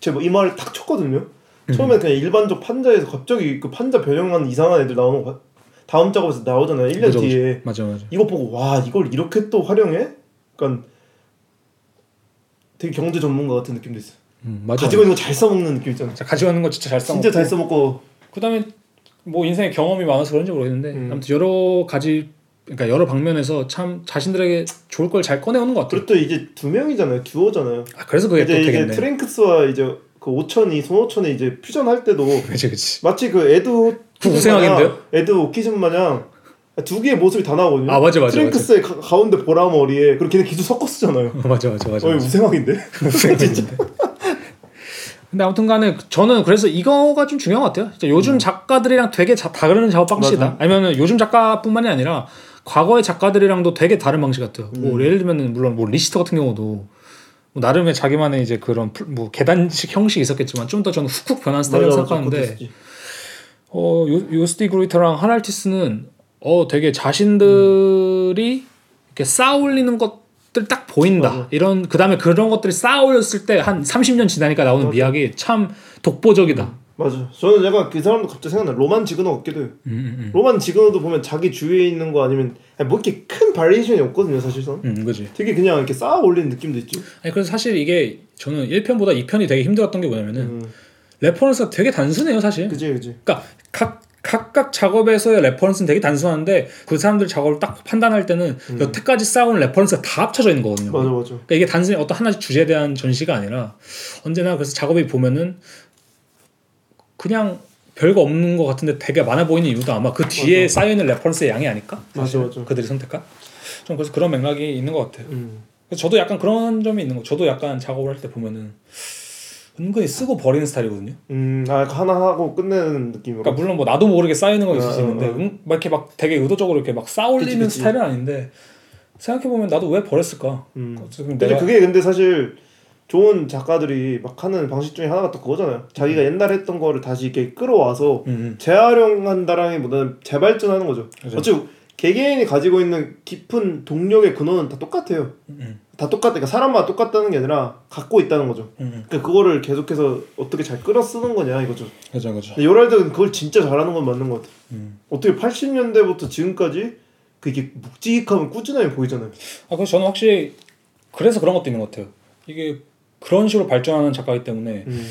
제가 이 말을 딱 쳤거든요. 음. 처음에 그냥 일반적 판자에서 갑자기 그 판자 변형한 이상한 애들 나오는 거 다음 작업에서 나오잖아요. 1년 맞아, 뒤에 맞아 맞아. 이거 보고 와 이걸 이렇게 또 활용해? 그러니까 되게 경제 전문가 같은 느낌도 있어. 요 음, 맞아. 가지고 있는 거 잘 써먹는 느낌 있잖아. 자, 가지고 있는 거 진짜 잘 써. 진짜 잘 써먹고 그다음에 뭐 인생에 경험이 많아서 그런지 모르겠는데 음. 아무튼 여러 가지 그러니까 여러 방면에서 참 자신들에게 좋을 걸 잘 꺼내오는 것 같아요. 그리고 또 이제 두 명이잖아요. 듀오잖아요. 아, 그래서 그게 또 이제 이제. 트랭크스와 이제 그 오천이 손오천이 이제 퓨전 할 때도 그치 그치. 마치 그 에드 그 우승하겠는데요? adhocism 마냥 두 개의 모습이 다 나오거든요. 아, 맞아, 맞아, 트랭크스의 가, 가운데 보라 머리에 그리고 걔네 기술 섞어 쓰잖아요. 어, 맞아 맞아 맞아. 어이 맞아. 우생학인데. 진짜. 근데 아무튼간에 저는 그래서 이거가 좀 중요한 것 같아요. 요즘 작가들이랑 되게 자, 다른 작업 방식이다. 음. 맞아. 아니면은 요즘 작가뿐만이 아니라 과거의 작가들이랑도 되게 다른 방식 같아요. 음. 뭐 예를 들면은 물론 뭐 리히터 같은 경우도 뭐 나름의 자기만의 이제 그런 풀- 뭐 계단식 형식이 있었겠지만 좀 더 저는 훅훅 변한 스타일이라고 생각하는데. 어 요, 요스티 그루이터랑 하랄티스는 어 되게 자신들이 이렇게 쌓아올리는 것들 딱 보인다. 맞아. 이런 그 다음에 그런 것들이 쌓아올렸을 때 한 30년 지나니까 나오는 맞아. 미학이 참 독보적이다. 맞아. 저는 약간 그 사람도 갑자기 생각나. 로만 지그너 같기도 해요. 음, 음, 로만 지그너도 보면 자기 주위에 있는 거 아니면 아니, 뭐 이렇게 큰 바리에이션이 없거든요, 사실상. 음, 음, 그지. 되게 그냥 이렇게 쌓아 올리는 느낌도 있지. 아니 그래서 사실 이게 저는 1편보다 2편이 되게 힘들었던 게 뭐냐면은 음. reference가 되게 단순해요, 사실. 그지, 그지. 그러니까 각 각각 작업에서의 reference는 되게 단순한데 그 사람들 작업을 딱 판단할 때는 여태까지 쌓아온 reference가 다 합쳐져 있는 거거든요. 맞아, 맞아. 그러니까 이게 단순히 어떤 하나의 주제에 대한 전시가 아니라 언제나 그래서 작업이 보면은 그냥 별거 없는 것 같은데 되게 많아 보이는 이유도 아마 그 뒤에 쌓여 있는 reference의 양이 아닐까? 맞아, 맞아. 그들이 선택한 좀 그래서 그런 맥락이 있는 것 같아요. 음. 그래서 저도 약간 그런 점이 있는 거. 저도 약간 작업을 할 때 보면은 은근히 쓰고 버리는 스타일이거든요. 음, 아, 하나 하고 끝내는 느낌으로. 그러니까 물론 뭐 나도 모르게 쌓이는 건 있을 수 어, 어, 있는데 어. 음, 막 이렇게 막 되게 의도적으로 이렇게 막 그치, 그치. 스타일은 아닌데 생각해 보면 나도 왜 버렸을까? 음. 근데 내가 그게 근데 사실 좋은 작가들이 막 하는 방식 중에 하나가 또 그거잖아요. 자기가 옛날에 했던 거를 다시 이렇게 끌어와서 음, 음. 재활용한다라기보다는 재발전하는 거죠. 그죠. 어차피 개개인이 가지고 있는 깊은 동력의 근원은 다 똑같아요. 음, 다 똑같다. 그러니까 사람마다 똑같다는 게 아니라 갖고 있다는 거죠. 음, 음. 그러니까 그거를 계속해서 어떻게 잘 끌어 쓰는 거냐 이거죠. 그죠 그죠. 요랄드는 그걸 진짜 잘하는 건 맞는 것 같아. 음. 어떻게 80년대부터 지금까지 그게 묵직함을 꾸준하게 보이잖아요. 아 그래서 저는 확실히 그래서 그런 것도 있는 것 같아요. 이게 그런 식으로 발전하는 작가이기 때문에 음.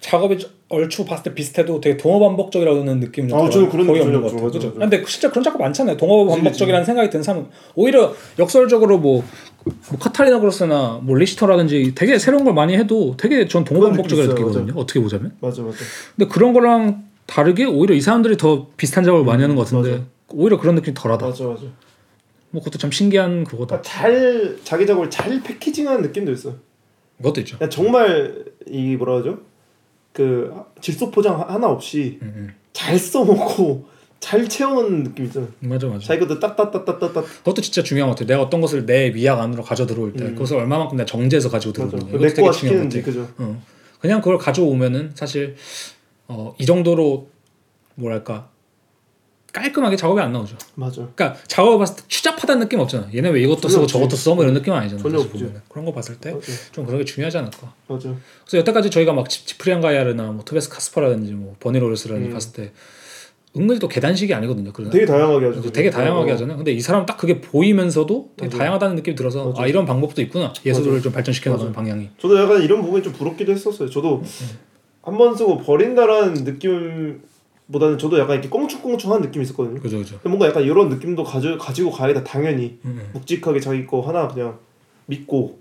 작업이 얼추 봤을 때 비슷해도 되게 동어 반복적이라는 느낌이 아, 저는 그런 거의 없는 것. 같아요. 맞아, 그죠? 맞아. 근데 진짜 그런 작가 많잖아요. 동어 그치, 반복적이라는 생각이 드는 사람은 오히려 역설적으로 뭐, 뭐 카타리나 그로스나 뭐 리시터라든지 되게 새로운 걸 많이 해도 되게 전 동어 그런 반복적이라고 느낌 있어요. 느끼거든요. 어떻게 보자면. 맞아 맞아. 근데 그런 거랑 다르게 오히려 이 사람들이 더 비슷한 작업을 많이 하는 것 같은데 맞아. 오히려 그런 느낌이 덜하다. 맞아 맞아. 뭐 그것도 참 신기한 그거다. 그러니까 잘 자기 작업을 잘 패키징하는 느낌도 있어. 그것도 있죠. 그냥 정말 이 뭐라 하죠? 그 질소 포장 하나 없이 음, 음. 잘 써먹고 잘 채워놓는 느낌 있잖아. 맞아 맞아. 자기 것도 딱딱딱딱딱딱. 그것도 진짜 중요한 것 같아요. 내가 어떤 것을 내 위약 안으로 가져 들어올 때 음. 그것을 얼마만큼 내가 정제해서 가지고. 들어오느냐. 이것도 내 되게 거와 중요한 것 시키는지. 그죠. 어. 그냥 그걸 가져오면은 사실 어, 이 정도로 뭐랄까 깔끔하게 작업이 안 나오죠. 맞아. 그러니까 작업을 봤을 때 추잡하다는 느낌 없잖아. 얘네 왜 이것도 쓰고. 저것도 써? 뭐 이런 느낌 아니잖아. 전혀. 보면은. 그런 거 봤을 때좀 맞아. 그런 게 중요하지 않을까. 맞아. 그래서 여태까지 저희가 막 지- 지프리안 가이아르나 뭐 토베스 카스퍼라든지 뭐 버니 로레스라든지 음. 봤을 때 은근히 또 계단식이 아니거든요. 그런 되게 다양하게 하죠. 되게 다양하게 어. 하잖아요. 근데 이 사람은 딱 그게 보이면서도 되게 맞아요. 다양하다는 느낌이 들어서 맞아요. 아 이런 방법도 있구나. 예술을 맞아요. 좀 발전시켜 나가는. 방향이. 저도 약간 이런 부분이 좀 부럽기도 했었어요. 저도 한 번 쓰고 버린다라는 느낌 보다는 저도 약간 이렇게 꽁충꽁충한 느낌이 있었거든요. 그죠 그죠. 뭔가 약간 이런 느낌도 가져 가지고 가야겠다 당연히 음, 음. 묵직하게 자기 거 하나 그냥 믿고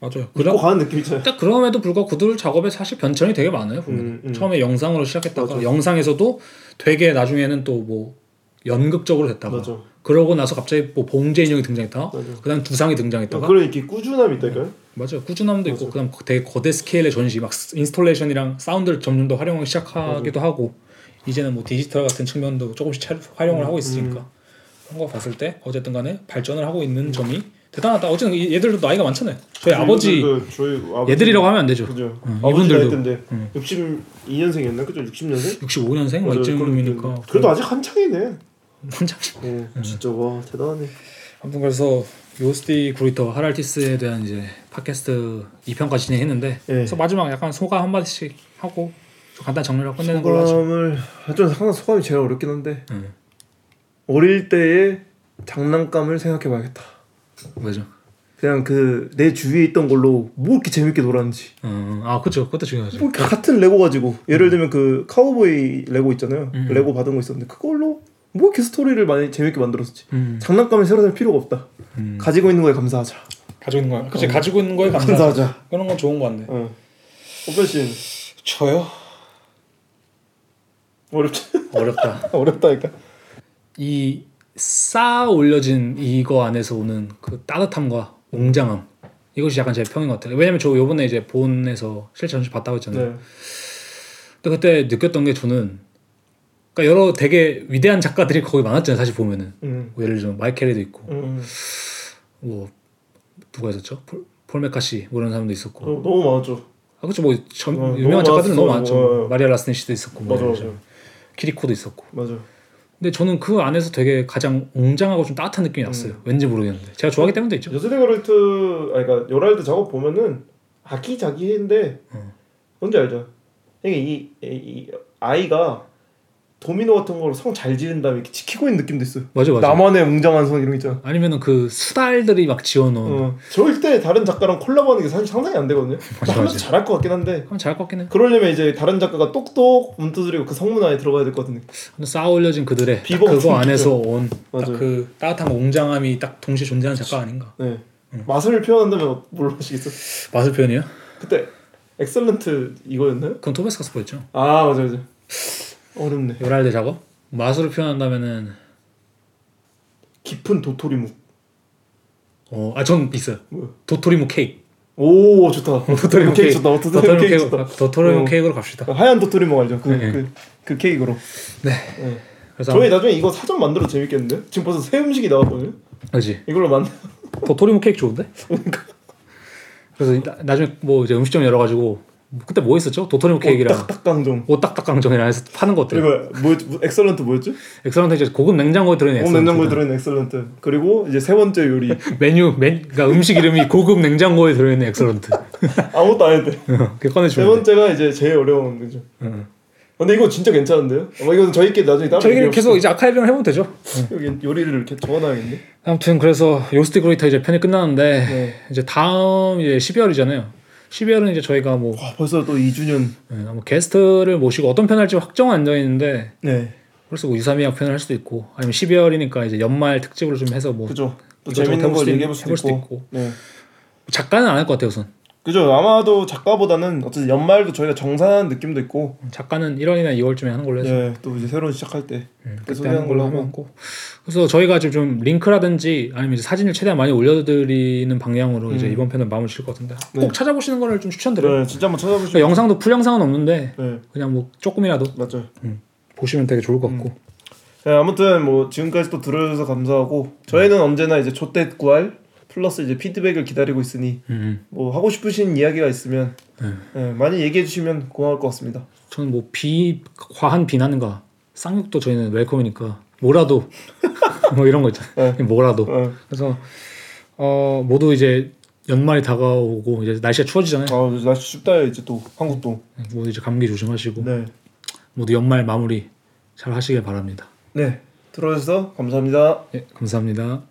맞아요. 믿고 그럼 가는 느낌 있잖아요. 딱 그럼에도 불구하고 그들 작업에 사실 변천이 되게 많아요. 보면 음, 음. 처음에 영상으로 시작했다가 맞아. 영상에서도 되게 나중에는 또 뭐 연극적으로 됐다가 맞아. 그러고 나서 갑자기 뭐 봉제 인형이 등장했다가 맞아. 그다음 두상이 등장했다가 그런 이렇게 꾸준함이 있다니까요. 맞아요. 꾸준함도 있고. 그다음 되게 거대 스케일의 전시 막 installation이랑 사운드를 점점 더 활용하기 시작하기도 하고 이제는 뭐 디지털 같은 측면도 조금씩 차- 활용을 하고 있으니까 그런 거 봤을 때 어쨌든 간에 발전을 하고 있는 점이 대단하다. 어쨌든 이- 얘들도 나이가 많잖아요. 저희 아버지 저희 아버지 얘들이라고 하면 안 되죠. 그죠. 응, 아버지 이분들도. 응. 62년생이었나 그죠? 60년생? 65년생 뭐 이쯤이니까 그래도 아직 한창이네. 한참. 어, 진짜 와 대단하네. 아무튼 그래서 요스티 구리터 하랄티스에 대한 이제 팟캐스트 2편까지 진행했는데 예. 그래서 마지막 약간 소감 한 마디씩 하고 좀 간단 정리를 끝내는 걸로 하죠. 소감을 좀 항상 소감이 제일 어렵긴 한데 응. 어릴 때의 장난감을 생각해봐야겠다. 왜죠? 그냥 그 내 주위에 있던 걸로 뭐 이렇게 재밌게 놀았는지. 어, 아 그렇죠. 그것도 중요하죠. 뭐 같은 레고 가지고 예를 들면 그 카우보이 레고 있잖아요. 음. 레고 받은 거 있었는데 그걸로 뭐 이렇게 스토리를 많이 재밌게 만들었지. 음. 장난감을 새로 살 필요가 없다. 음. 가지고 있는 거에 감사하자. 가지고 있는 거야. 그치 어. 가지고 있는 거에 감사. 감사하자. 그런 건 좋은 거 같네. 어. 오pen 씨는 저요? 어렵지 어렵다. 어렵다니까. 이 쌓아 올려진 이거 안에서 오는 그 따뜻함과 웅장함 이것이 약간 제 평인 것 같아요. 왜냐면 저 요번에 이제 본에서 실제 전시 봤다고 했잖아요. 네. 근데 그때 느꼈던 게 저는 그러니까 여러 되게 위대한 작가들이 거기 많았잖아요. 사실 보면은 음. 뭐 예를 들면 마이켈리도 있고 음. 뭐 누가 있었죠? 폴, 폴 메카시 뭐 이런 사람도 있었고 어, 너무 많았죠. 아 그렇죠 뭐 전, 어, 유명한 너무 작가들은 너무 많았어. 많죠. 어. 마리아 라스넨시도 있었고 뭐 맞아 맞아. 키리코도 있었고 맞아. 근데 저는 그 안에서 되게 가장 웅장하고 좀 따뜻한 느낌이 났어요. 음. 왠지 모르겠는데 제가 좋아하기 때문도 있죠. 요스데 가르트 아니 그러니까 요랄드 작업 보면은 아기자기한데 어. 뭔지 알죠? 이게 이, 이, 이 아이가 도미노 같은 걸로 성 잘 지은 다음에 이렇게 지키고 있는 느낌도 있어요. 맞아 맞아. 나만의 웅장한 성 이런 거 있잖아. 아니면은 그 수달들이 막 지어놓은 어. 절대 다른 작가랑 콜라보하는 게 사실 상상이 안 되거든요. 맞아, 하면서 맞아. 잘할 것 같긴 한데 하면 잘할 것 같긴 해. 그러려면 이제 다른 작가가 똑똑 문두드리고 그 성문 안에 들어가야 될 것. 근데 쌓아 올려진 그들의 그거. 안에서 온. 그 따뜻한 웅장함이 딱 동시에 존재하는 작가 아닌가. 네. 맛을 표현한다면 뭘 하시겠어? 맛을 표현이요? 그때 엑셀런트 이거였나요? 그건 토베스 가스포였죠. 아 맞아 맞아. 어렵네. 요랄드 작업? 맛으로 표현한다면은 깊은 도토리묵. 어, 아, 전 있어요. 뭐야? 도토리묵 케이크. 오 좋다. 도토리묵 케이크. 좋다. 도토리묵 케이크. 좋다. 도토리묵 어. 케이크로 갑시다. 하얀 도토리묵 알죠? 그, 네. 그, 그 케이크로. 네. 네. 그래서 저희 나중에 이거 사전 만들어 도 재밌겠는데? 지금 벌써 새 음식이 나왔거든요. 그지 이걸로 만. 도토리묵 케이크 좋은데? 그래서 나, 나중에 뭐 이제 음식점 열어가지고 뭐 그때 뭐 있었죠? 도토리묵 케이크랑 딱딱강정. 오딱딱강정이랑 해서 파는 거 어때요? 그리고 뭐 뭐- 엑셀런트 뭐였죠? 엑설런트 이제 고급 냉장고에 들어있는 온 엑설런트. 냉장고에 들어있는 엑셀런트. 그리고 이제 세 번째 요리. 메뉴 메 그러니까 음식 이름이 고급 냉장고에 들어있는 엑설런트. 아무것도 안 해도 돼. 그게 세 꺼내주면 돼. 번째가 이제 제일 어려운 거죠. 응. 근데 이거 진짜 괜찮은데요? 아마 이건 저희끼리 나중에 따로 저희끼리. 계속 이제 archiving을 해보면 되죠. 여기 요리를 이렇게 적어놔야겠네. 아무튼 그래서 요스트 그로이터 이제 편이 끝나는데 네. 이제 다음 이제 12월이잖아요. 12월은 이제 저희가 뭐, 와 벌써 또 2주년. 예, 뭐 게스트를 모시고 어떤 편 할지 확정 안 되어 있는데 네. 벌써 뭐 2, 3위학 편을 할 수도 있고 아니면 12월이니까 이제 연말 특집으로 좀 해서 뭐 그죠. 또 재밌는 걸 수도 얘기해 볼 수도, 수도 있고. 있고. 네. 작가는 안 할 것 같아요 우선 그죠. 아마도 작가보다는 어쨌든 연말도 저희가 정산한 느낌도 있고. 작가는 1월이나 2월쯤에 하는 걸로 해서 네. 또 이제 새로운 시작할 때. 음, 그때 하는 걸로 하고. 하고 그래서 저희가 지금 좀 링크라든지 아니면 이제 사진을 최대한 많이 올려드리는 방향으로 이제 음. 이번 편을 마무리 칠것 같은데 네. 꼭 찾아보시는 거를 좀 추천드려요 네. 진짜 한번 찾아보시면. 그러니까 영상도 full 영상은 없는데 네. 그냥 뭐 조금이라도 맞죠. 보시면 되게 좋을 것 같고 네, 아무튼 뭐 지금까지 또 들어주셔서 감사하고 저희는 언제나 이제 좆대 구할 플러스 이제 피드백을 기다리고 있으니 음. 뭐 하고 싶으신 이야기가 있으면 네. 네, 많이 얘기해 주시면 고마울 것 같습니다. 저는 뭐 비 과한 비난과 쌍욕도 저희는 웰컴이니까 뭐라도 뭐 이런 거 있잖아요. 뭐라도. 어. 그래서 어 모두 이제 연말이 다가오고 이제 날씨가 추워지잖아요. 아 날씨 춥다 이제 또 한국도. 모두 이제 감기 조심하시고 네. 모두 연말 마무리 잘 하시길 바랍니다. 네. 들어주셔서 감사합니다. 예, 감사합니다.